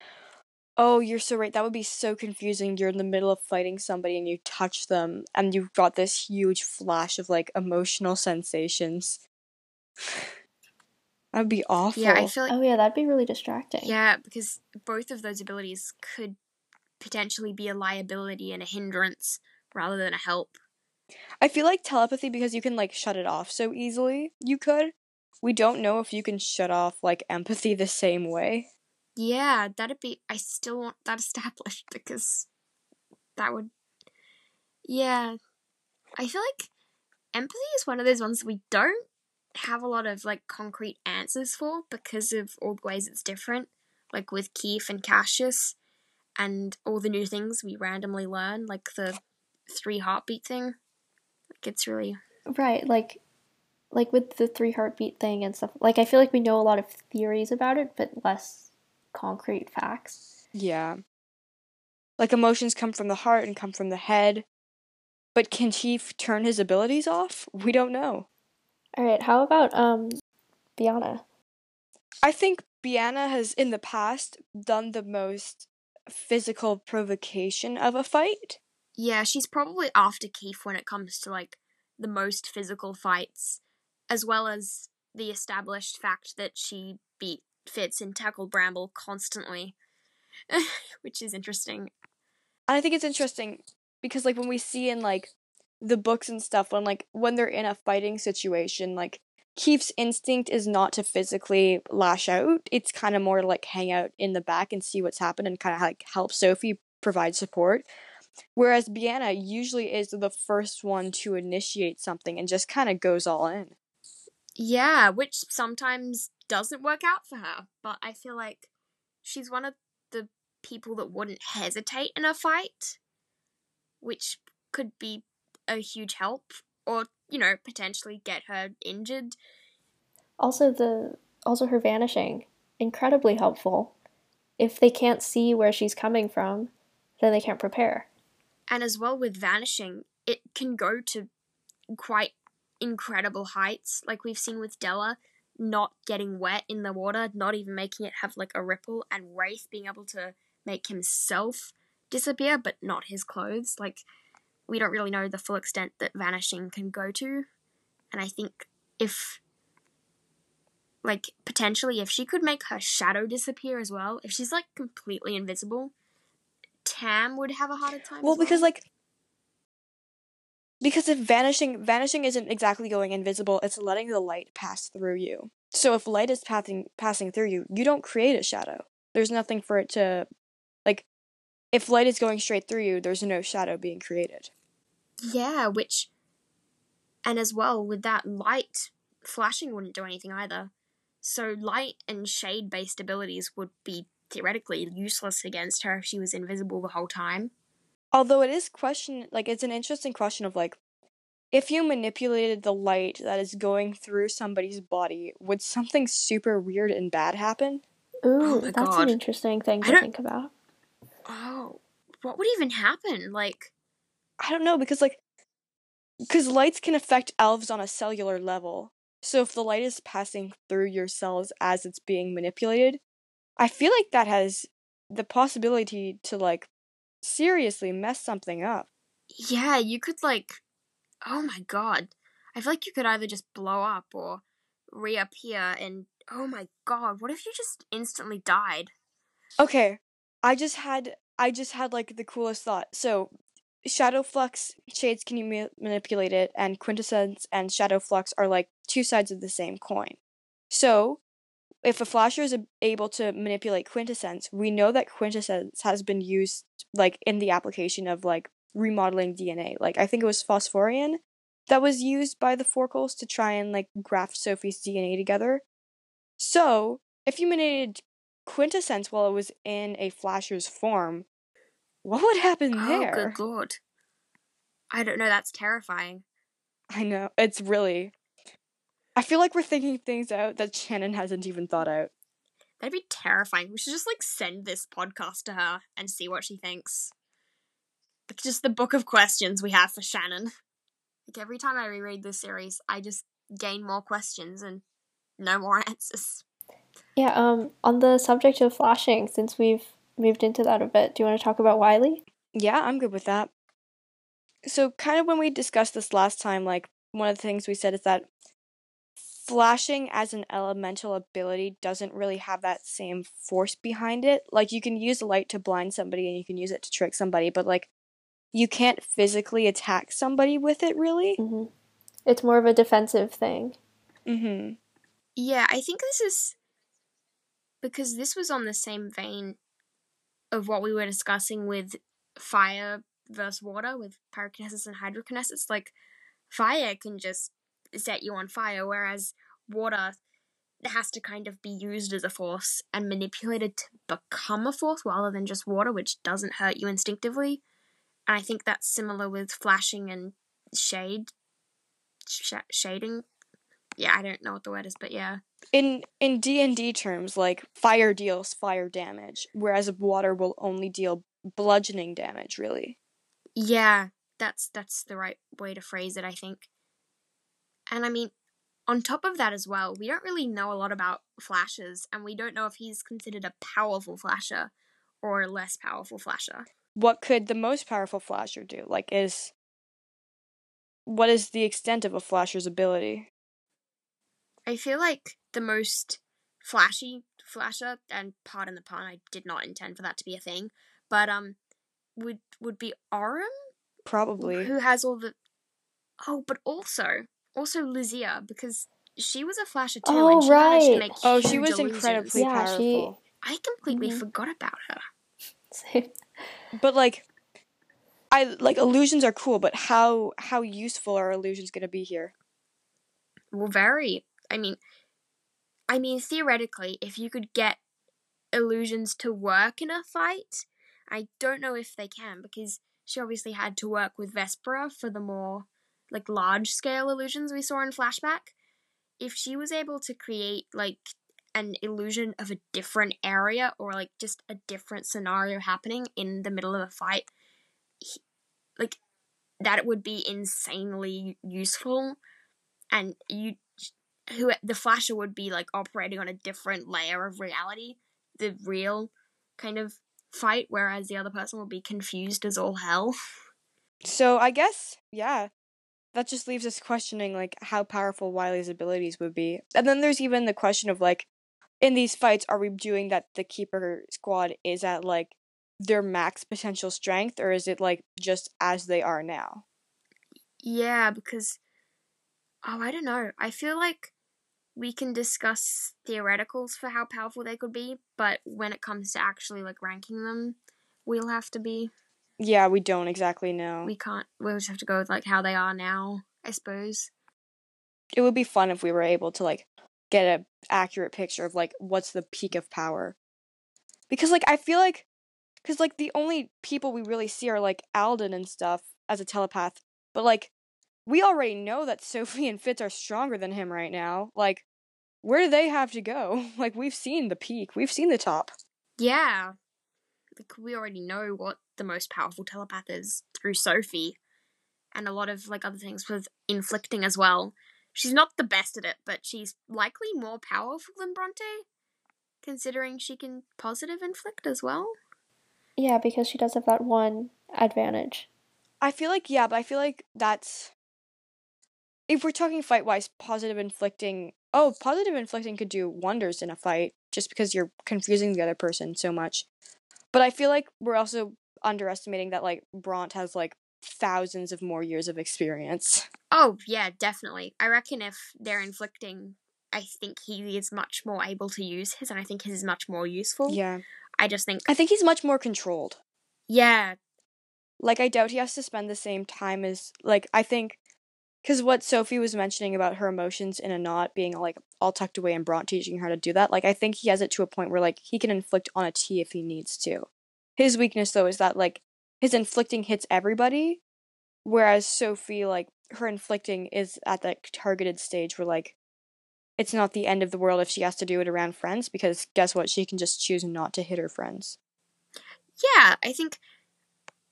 Oh, you're so right. That would be so confusing. You're in the middle of fighting somebody and you touch them and you've got this huge flash of like emotional sensations. That'd be awful. Yeah, I feel like Oh yeah, that'd be really distracting. Yeah, because both of those abilities could potentially be a liability and a hindrance rather than a help. I feel like telepathy because you can like shut it off so easily. You could. We don't know if you can shut off like empathy the same way. Yeah, that'd be. I still want that established because that would. Yeah. I feel like empathy is one of those ones that we don't have a lot of like concrete answers for because of all the ways it's different. Like with Keefe and Cassius and all the new things we randomly learn, like the three heartbeat thing. Like it's really Right, like like with the three heartbeat thing and stuff. Like I feel like we know a lot of theories about it, but less concrete facts. Yeah. Like emotions come from the heart and come from the head. But can he f- turn his abilities off? We don't know. All right, how about um Biana? I think Biana has in the past done the most physical provocation of a fight. Yeah, she's probably after Keefe when it comes to like the most physical fights, as well as the established fact that she beat Fitz and tackled Bramble constantly, which is interesting. I think it's interesting because like when we see in like the books and stuff when like when they're in a fighting situation like Keefe's instinct is not to physically lash out. It's kind of more like hang out in the back and see what's happened and kind of like help Sophie provide support. Whereas Biana usually is the first one to initiate something and just kind of goes all in. Yeah, which sometimes doesn't work out for her, but I feel like she's one of the people that wouldn't hesitate in a fight. which could be a huge help, or you know potentially get her injured. Also, the also her vanishing incredibly helpful. If they can't see where she's coming from, then they can't prepare. And as well with vanishing, it can go to quite incredible heights, like we've seen with Della not getting wet in the water, not even making it have like a ripple, and Wraith being able to make himself disappear, but not his clothes. Like, we don't really know the full extent that vanishing can go to. And I think if, like, potentially, if she could make her shadow disappear as well, if she's like completely invisible, Tam would have a harder time. Well, because like because if vanishing vanishing isn't exactly going invisible, it's letting the light pass through you. So if light is passing passing through you, you don't create a shadow. There's nothing for it to like if light is going straight through you, there's no shadow being created. Yeah, which, and as well with that light, flashing wouldn't do anything either. So light and shade based abilities would be theoretically useless against her if she was invisible the whole time. Although it is question like it's an interesting question of like if you manipulated the light that is going through somebody's body, would something super weird and bad happen? Ooh, oh my that's God. an interesting thing to think about. Oh, what would even happen? Like, I don't know because like because lights can affect elves on a cellular level. So if the light is passing through your cells as it's being manipulated, I feel like that has the possibility to like seriously mess something up. yeah, you could like, oh my god, I feel like you could either just blow up or reappear, and oh my god, what if you just instantly died? Okay, I just had I just had like the coolest thought. So Shadow Flux shades can you ma- manipulate it, and Quintessence and Shadow Flux are like two sides of the same coin. So if a flasher is able to manipulate Quintessence, we know that Quintessence has been used like in the application of like remodeling DNA. Like I think it was Phosphorian that was used by the Forkles to try and like graft Sophie's DNA together. So if you manipulated Quintessence while it was in a flasher's form, what would happen Oh, there? Oh, good lord. I don't know, that's terrifying. I know. It's really. I feel like we're thinking things out that Shannon hasn't even thought out. That'd be terrifying. We should just like send this podcast to her and see what she thinks. Like just the book of questions we have for Shannon. Like every time I reread this series, I just gain more questions and no more answers. Yeah, um, on the subject of flashing, since we've moved into that a bit, do you want to talk about Wylie? Yeah, I'm good with that. So, kind of when we discussed this last time, like, one of the things we said is that flashing as an elemental ability doesn't really have that same force behind it. Like, you can use light to blind somebody and you can use it to trick somebody, but, like, you can't physically attack somebody with it, really. hmm It's more of a defensive thing. Mm hmm. Yeah, I think this is because this was on the same vein of what we were discussing with fire versus water with pyrokinesis and hydrokinesis. Like fire can just set you on fire, whereas water has to kind of be used as a force and manipulated to become a force rather than just water, which doesn't hurt you instinctively. And I think that's similar with flashing and shade, sh- shading. Yeah, I don't know what the word is, but yeah. In in d&d terms like fire deals fire damage whereas water will only deal bludgeoning damage really Yeah, that's that's the right way to phrase it, I think. And I mean, on top of that as well, we don't really know a lot about flashes, and we don't know if he's considered a powerful flasher or a less powerful flasher. what could the most powerful flasher do like is what is the extent of a flasher's ability I feel like the most flashy flasher, and pardon the pun, I did not intend for that to be a thing, but um, would would be Aurum, probably who has all the. Oh, but also also Lizia because she was a flasher too, Oh, and she managed to make oh she was illusions. incredibly Yeah, she- powerful I completely Mhm. forgot about her. Same. but like i like illusions are cool but how how useful are illusions going to be here Well, very. I mean, I mean theoretically, if you could get illusions to work in a fight, I don't know if they can because she obviously had to work with Vespera for the more like large scale illusions we saw in flashback. If she was able to create like an illusion of a different area or like just a different scenario happening in the middle of a fight, he, like that would be insanely useful and you who the flasher would be like operating on a different layer of reality the real kind of fight whereas the other person will be confused as all hell So I guess, yeah, that just leaves us questioning like how powerful Wylie's abilities would be. And then there's even the question of like, in these fights, are we doing that the keeper squad is at like their max potential strength, or is it like just as they are now? yeah because oh i don't know i feel like we can discuss theoreticals for how powerful they could be but when it comes to actually like ranking them we'll have to be Yeah, we don't exactly know. we can't we'll just have to go with like how they are now i suppose it would be fun if we were able to like get a accurate picture of like what's the peak of power because like i feel like because like the only people we really see are like alden and stuff as a telepath but like we already know that sophie and fitz are stronger than him right now like where do they have to go like we've seen the peak we've seen the top Yeah. Like we already know what the most powerful telepath is through Sophie. And a lot of like other things with inflicting as well. She's not the best at it, but she's likely more powerful than Bronte, considering she can positive inflict as well. Yeah, because she does have that one advantage. I feel like yeah, but I feel like that's if we're talking fight wise, positive inflicting. Oh, positive inflicting could do wonders in a fight just because you're confusing the other person so much. But I feel like we're also underestimating that like Bront has like thousands of more years of experience. Oh, yeah, definitely. I reckon if they're inflicting, I think he is much more able to use his, and I think his is much more useful. Yeah. I just think, I think he's much more controlled. yeah, Like I doubt he has to spend the same time as like I think because what Sophie was mentioning about her emotions in a knot being like all tucked away and Bront teaching her how to do that, like I think he has it to a point where like he can inflict on a T if he needs to. His weakness though is that like his inflicting hits everybody, whereas Sophie like her inflicting is at that targeted stage where like it's not the end of the world if she has to do it around friends because guess what she can just choose not to hit her friends. yeah, I think,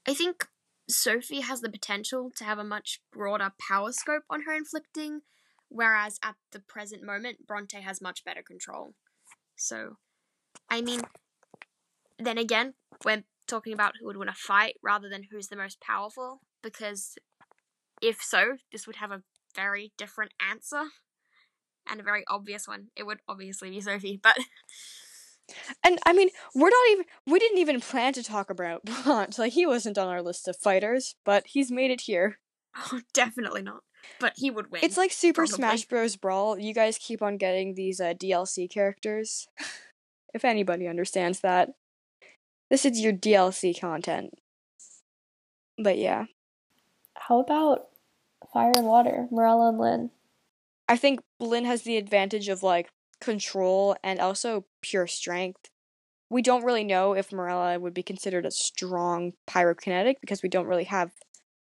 I think Sophie has the potential to have a much broader power scope on her inflicting, whereas at the present moment, Bronte has much better control. So, I mean, then again, we're talking about who would win a fight rather than who's the most powerful, because if so, this would have a very different answer and a very obvious one. It would obviously be Sophie, but And I mean, we're not even we didn't even plan to talk about Bront. Like he wasn't on our list of fighters, but he's made it here. oh, definitely not. But he would win. It's like Super probably. Smash Bros. Brawl. You guys keep on getting these uh, DLC characters. if anybody understands that. This is your DLC content. But yeah. How about Fire and Water, Marella and Linh? I think Linh has the advantage of like control and also pure strength. We don't really know if Marella would be considered a strong pyrokinetic because we don't really have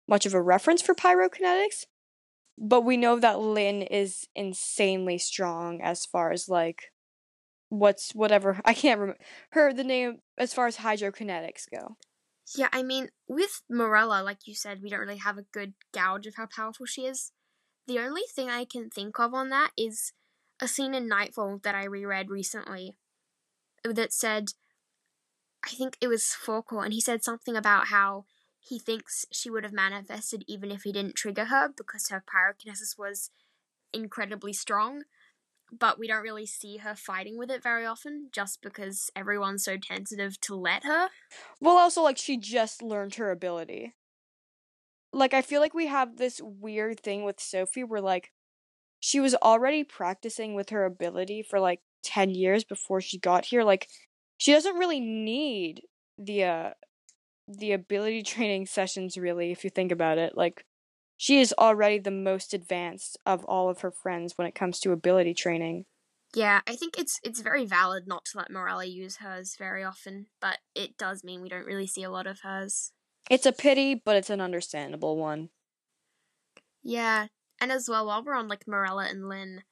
much of a reference for pyrokinetics. But we know that Linh is insanely strong as far as like what's whatever I can't remember her the name as far as hydrokinetics go. Yeah, I mean, with Marella, like you said, we don't really have a good gauge of how powerful she is. The only thing I can think of on that is a scene in Nightfall that I reread recently that said, I think it was Forkle, and he said something about how he thinks she would have manifested even if he didn't trigger her because her pyrokinesis was incredibly strong. But we don't really see her fighting with it very often just because everyone's so tentative to let her. Well, also like she just learned her ability. Like I feel like we have this weird thing with Sophie where like she was already practicing with her ability for like 10 years before she got here. Like she doesn't really need the uh the ability training sessions really if you think about it. Like she is already the most advanced of all of her friends when it comes to ability training. Yeah, I think it's it's very valid not to let Marella use hers very often, but it does mean we don't really see a lot of hers. It's a pity, but it's an understandable one. Yeah, and as well, while we're on like Marella and Linh,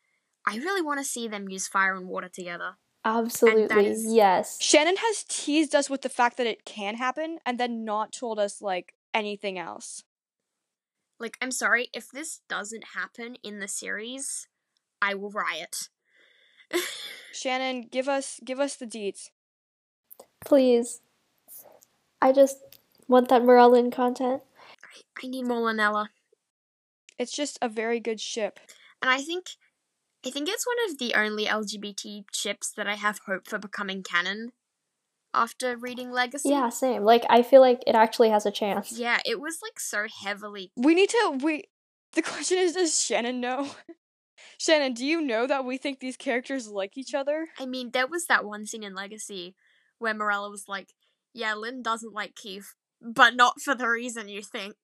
I really want to see them use fire and water together. Absolutely, is- yes. Shannon has teased us with the fact that it can happen and then not told us like anything else. Like, I'm sorry, if this doesn't happen in the series, I will riot. Shannon, give us give us the deets. Please. I just want that Morellin content. I need more Lynella. It's just a very good ship. And I think I think it's one of the only LGBT ships that I have hope for becoming canon after reading Legacy. Yeah, same. Like I feel like it actually has a chance. Yeah, it was like so heavily We need to we the question is does Shannon know? Shannon, do you know that we think these characters like each other? I mean, there was that one scene in Legacy where Marella was like, Yeah, Linh doesn't like Keefe, but not for the reason you think.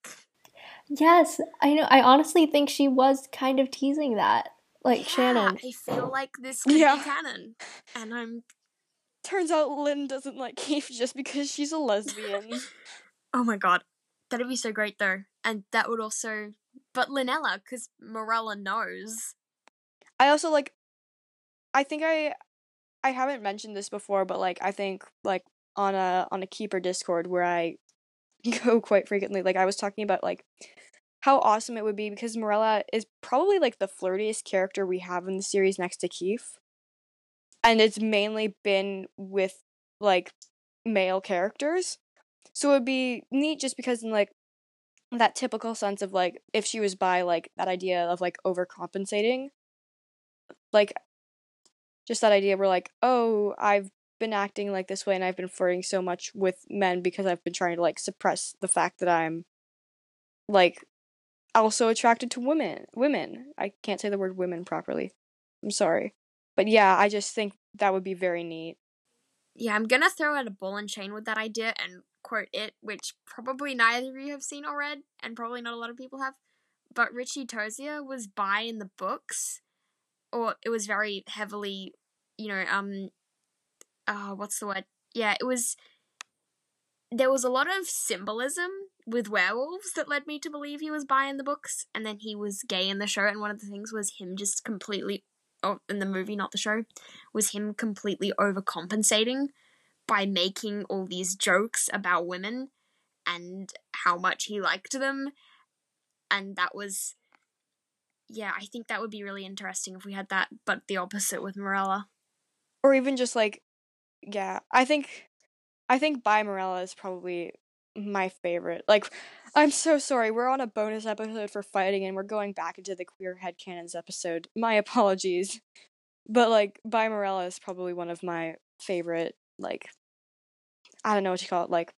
Yes, I know. I honestly think she was kind of teasing that. Like Yeah, Shannon. I feel like this could Yeah. be canon. And I'm Turns out Linh doesn't like Keefe just because she's a lesbian. oh my god. That'd be so great though. And that would also but Lynella, because Marella knows. I also like I think I I haven't mentioned this before, but like I think like on a on a keeper Discord where I go quite frequently, like I was talking about like how awesome it would be because Marella is probably like the flirtiest character we have in the series next to Keefe. And it's mainly been with like male characters. So it would be neat just because in like that typical sense of like if she was by like that idea of like overcompensating like just that idea where like oh i've been acting like this way and i've been flirting so much with men because i've been trying to like suppress the fact that i'm like also attracted to women women. I can't say the word women properly. I'm sorry. But yeah i just think that would be very neat. Yeah, I'm gonna throw out a ball and chain with that idea and quote it, which probably neither of you have seen or read, and probably not a lot of people have. But Richie Tozier was by in the books, or it was very heavily, you know, um, uh, what's the word? Yeah, it was. There was a lot of symbolism with werewolves that led me to believe he was bi in the books, and then he was gay in the show. And one of the things was him just completely, oh, in the movie, not the show, was him completely overcompensating by making all these jokes about women and how much he liked them. And that was, yeah, I think that would be really interesting if we had that, but the opposite with Marella. or even just like yeah i think i think by marella is probably my favorite like i'm so sorry we're on a bonus episode for fighting and we're going back into the queer headcanons episode my apologies. But like by marella is probably one of my favorite like i don't know what you call it like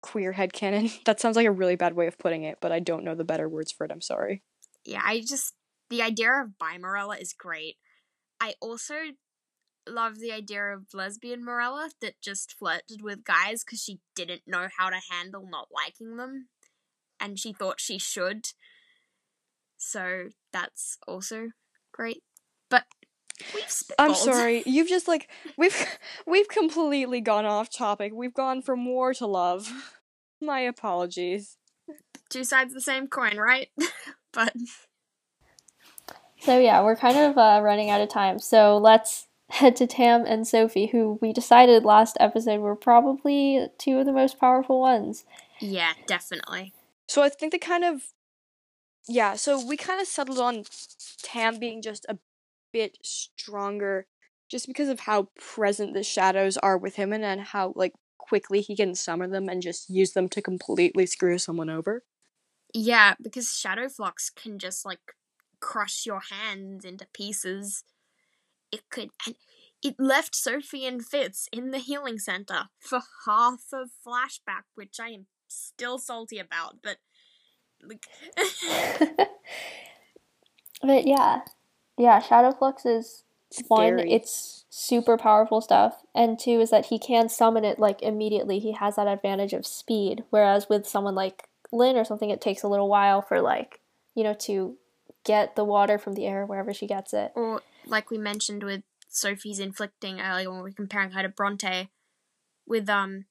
queer headcanon. That sounds like a really bad way of putting it but i don't know the better words for it i'm sorry. Yeah, I just, the idea of bi Marella is great. I also love the idea of lesbian Marella that just flirted with guys because she didn't know how to handle not liking them. And she thought she should. So that's also great. But we've I'm sorry. You've just like we've we've completely gone off topic. We've gone from war to love. My apologies. Two sides of the same coin, right? but So yeah, we're kind of uh, running out of time. So let's head to Tam and Sophie, who we decided last episode were probably two of the most powerful ones. yeah, definitely. So I think the kind of yeah, so we kind of settled on Tam being just a bit stronger just because of how present the shadows are with him and, and how like quickly he can summon them and just use them to completely screw someone over. Yeah, because Shadow Flux can just like crush your hands into pieces. It could, and it left Sophie and Fitz in the healing center for half of flashback, which I am still salty about. But like, But yeah, yeah, Shadow Flux is one, it's super powerful stuff, and two is that he can summon it like immediately. He has that advantage of speed, whereas with someone like Linh or something, it takes a little while for like you know to get the water from the air wherever she gets it. or like we mentioned with Sophie's inflicting earlier when we were comparing her to Bronte, with um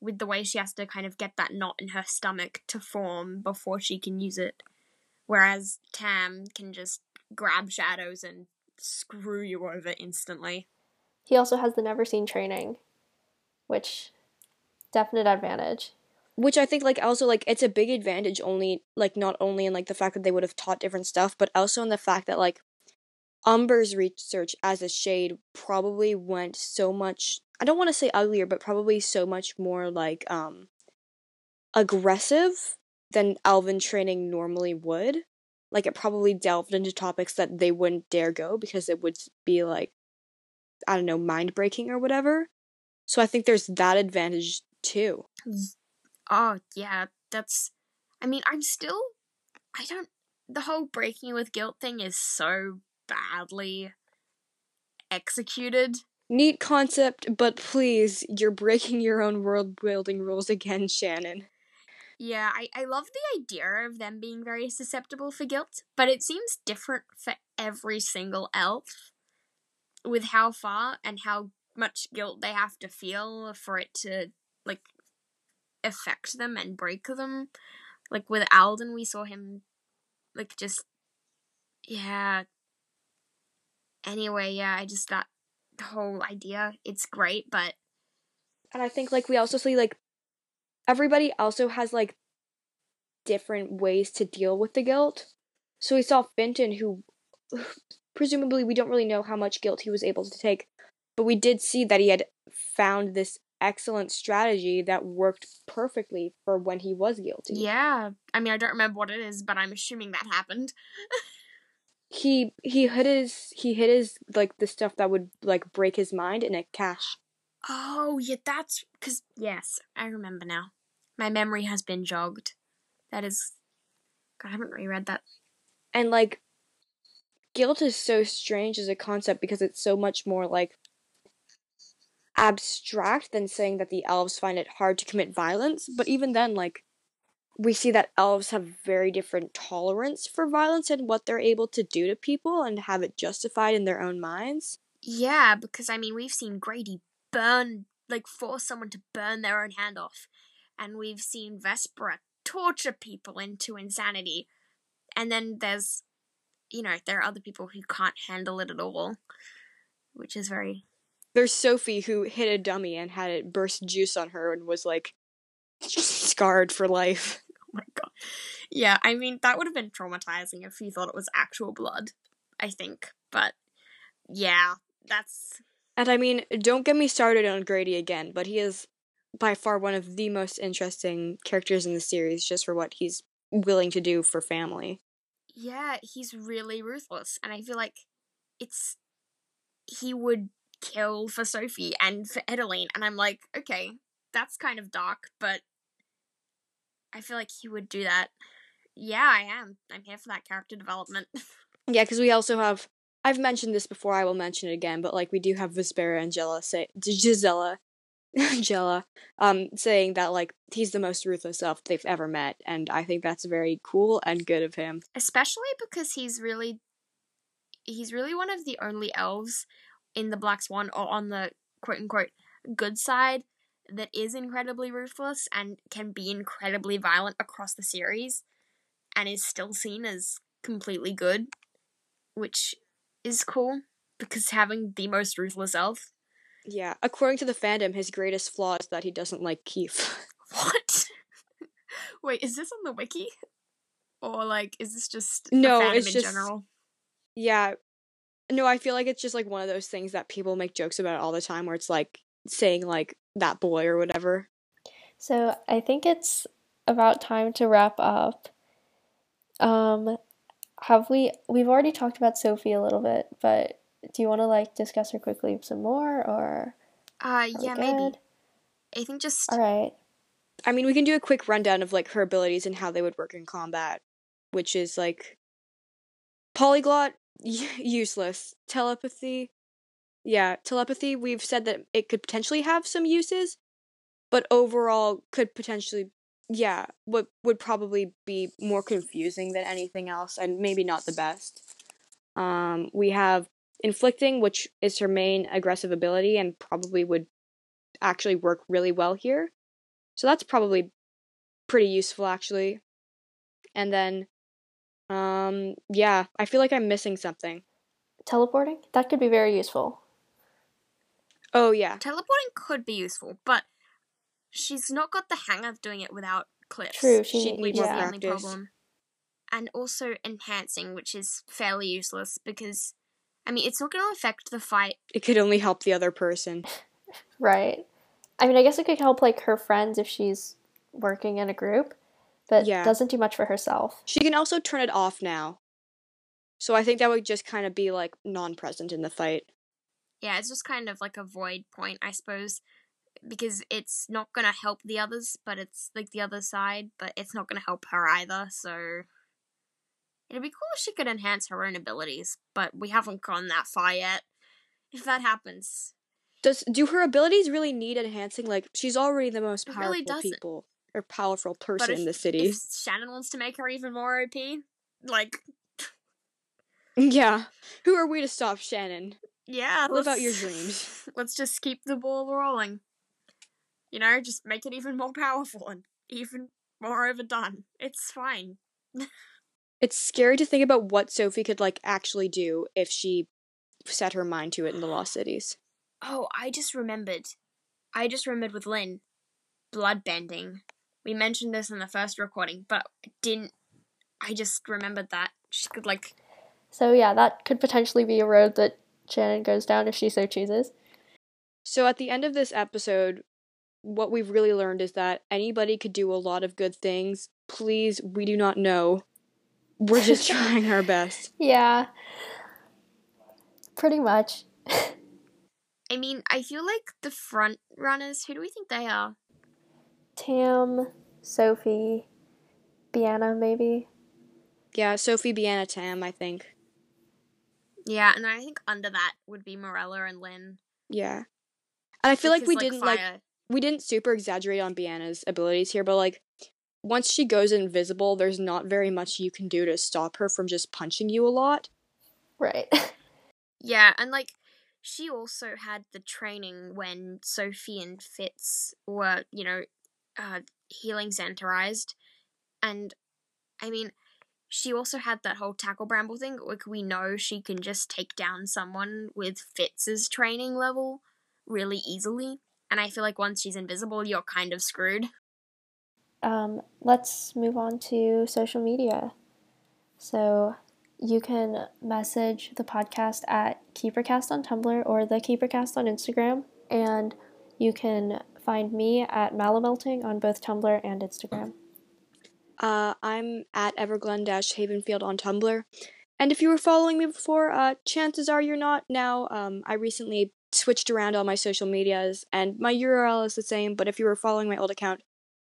with the way she has to kind of get that knot in her stomach to form before she can use it. Whereas Tam can just grab shadows and screw you over instantly. He also has the Neverseen training, which definite advantage. which I think like also like it's a big advantage only like not only in like the fact that they would have taught different stuff, but also in the fact that like Umber's research as a shade probably went so much I don't want to say uglier, but probably so much more like um aggressive than Alvin training normally would. Like it probably delved into topics that they wouldn't dare go because it would be like I don't know, mind breaking or whatever. So I think there's that advantage too. Oh, yeah, that's. I mean, I'm still. I don't. The whole breaking with guilt thing is so badly executed. Neat concept, but please, you're breaking your own world building rules again, Shannon. Yeah, I, I love the idea of them being very susceptible for guilt, but it seems different for every single elf with how far and how much guilt they have to feel for it to, like, affect them and break them. Like, with Alden, we saw him, like, just. Yeah. Anyway, yeah, I just. That whole idea, it's great, but. And I think like we also see like everybody also has like different ways to deal with the guilt. So we saw Fintan who presumably we don't really know how much guilt he was able to take, but we did see that he had found this excellent strategy that worked perfectly for when he was guilty. Yeah. I mean, I don't remember what it is, but I'm assuming that happened. He he hid his he hid his like the stuff that would like break his mind in a cache. Oh, yeah, that's because yes, I remember now. My memory has been jogged. That is, God, I haven't reread that. And like guilt is so strange as a concept because it's so much more like abstract than saying that the elves find it hard to commit violence, but even then like we see that elves have very different tolerance for violence and what they're able to do to people and have it justified in their own minds. Yeah, because I mean, we've seen Grady burn, like, force someone to burn their own hand off, and we've seen Vespera torture people into insanity, and then there's, you know, there are other people who can't handle it at all, which is very. There's Sophie who hit a dummy and had it burst juice on her and was like scarred for life. Oh my god. Yeah, I mean, that would have been traumatizing if you thought it was actual blood, I think. But yeah, that's. And I mean, don't get me started on Grady again, but he is by far one of the most interesting characters in the series just for what he's willing to do for family. Yeah, he's really ruthless, and I feel like it's. He would kill for Sophie and for Edaline, and I'm like, okay, that's kind of dark, but. I feel like he would do that. Yeah, I am. I'm here for that character development. Yeah, because we also have. I've mentioned this before. I will mention it again, but like we do have Vespera and Gela say Gisela, Gela, um, saying that like he's the most ruthless elf they've ever met, and I think that's very cool and good of him. especially because he's really he's really one of the only elves in the black swan or on the quote unquote good side that is incredibly ruthless and can be incredibly violent across the series and is still seen as completely good which is cool because having the most ruthless elf Yeah, according to the fandom, his greatest flaw is that he doesn't like Keefe. what? Wait is this on the wiki? Or like is this just No, the fandom it's in just- general? Yeah, no, I feel like it's just like one of those things that people make jokes about all the time, where it's like saying like that boy or whatever. So I think it's about time to wrap up. Um, have we we've already talked about Sophie a little bit, but do you want to like discuss her quickly some more or uh yeah maybe i think just All right. I mean, we can do a quick rundown of like her abilities and how they would work in combat, which is like polyglot, useless. Telepathy, yeah, telepathy. We've said that it could potentially have some uses, but overall could potentially, yeah, would would probably be more confusing than anything else, and maybe not the best. Um, we have inflicting, which is her main aggressive ability, and probably would actually work really well here So that's probably pretty useful actually. And then um yeah, I feel like I'm missing something. Teleporting? That could be very useful. Oh yeah. Teleporting could be useful, but she's not got the hang of doing it without clips. True, she She'd need- need which is yeah. the only problem. And also enhancing, which is fairly useless because, I mean, it's not going to affect the fight. It could only help the other person. Right. I mean, I guess it could help like her friends if she's working in a group, but Yeah. doesn't do much for herself. She can also turn it off now. So I think that would just kind of be like non-present in the fight. Yeah, it's just kind of like a void point, I suppose, because it's not going to help the others, but it's like the other side, but it's not going to help her either. So it'd be cool if she could enhance her own abilities, but we haven't gone that far yet. If that happens, Does do her abilities really need enhancing? Like she's already the most powerful really people or powerful person if, in the city. if Shannon wants to make her even more OP, like, Yeah. Who are we to stop Shannon? Yeah, What about your dreams. Let's just keep the ball rolling. You know, just make it even more powerful and even more overdone. It's fine. It's scary to think about what Sophie could like actually do if she set her mind to it in the Lost Cities. Oh, I just remembered. I just remembered with Linh. Bloodbending. We mentioned this in the first recording, but didn't. I just remembered that. She could, like. So yeah, that could potentially be a road that Shannon goes down if she so chooses. So at the end of this episode, what we've really learned is that anybody could do a lot of good things. Please, we do not know. We're just trying our best. Yeah. Pretty much. I mean, I feel like the front runners, who do we think they are? Tam, Sophie, Biana, maybe. Yeah, Sophie, Biana, Tam, I think. Yeah, and I think under that would be Marella and Linh. Yeah. And I feel like because, we didn't like we didn't super exaggerate on Biana's abilities here, but like once she goes invisible, there's not very much you can do to stop her from just punching you a lot. Right. Yeah, and like she also had the training when Sophie and Fitz were, you know, uh, healing centerized, and I mean, she also had that whole tackle bramble thing. Like we know she can just take down someone with Fitz's training level really easily, and I feel like once she's invisible, you're kind of screwed. um, let's move on to social media. So you can message the podcast at KeeperCast on Tumblr or the KeeperCast on Instagram, and you can find me at Malamelting on both Tumblr and Instagram. Uh, I'm at Everglen Havenfield on Tumblr. And if you were following me before, uh, chances are you're not now. Um, I recently switched around all my social medias, and my URL is the same, but if you were following my old account,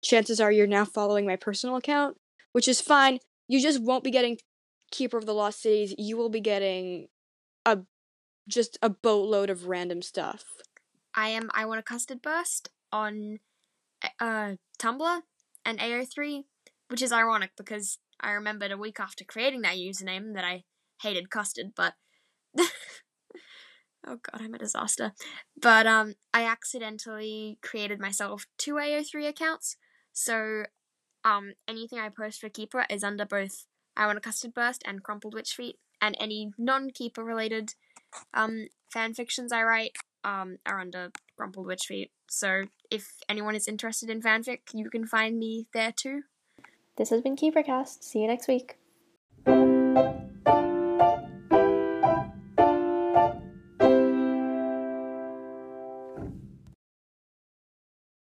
chances are you're now following my personal account, which is fine. You just won't be getting Keeper of the Lost Cities. You will be getting a just a boatload of random stuff. I am I want a custard burst on uh Tumblr and AO3, which is ironic because I remembered a week after creating that username that I hated custard, but oh god, I'm a disaster. But um I accidentally created myself two AO3 accounts. So um anything I post for Keeper is under both I want a custard burst and crumpled witch feet and any non-keeper related um fan fictions I write um, are under Crumpled Witch Feet. So if anyone is interested in fanfic, you can find me there too. This has been KeeperCast. See you next week.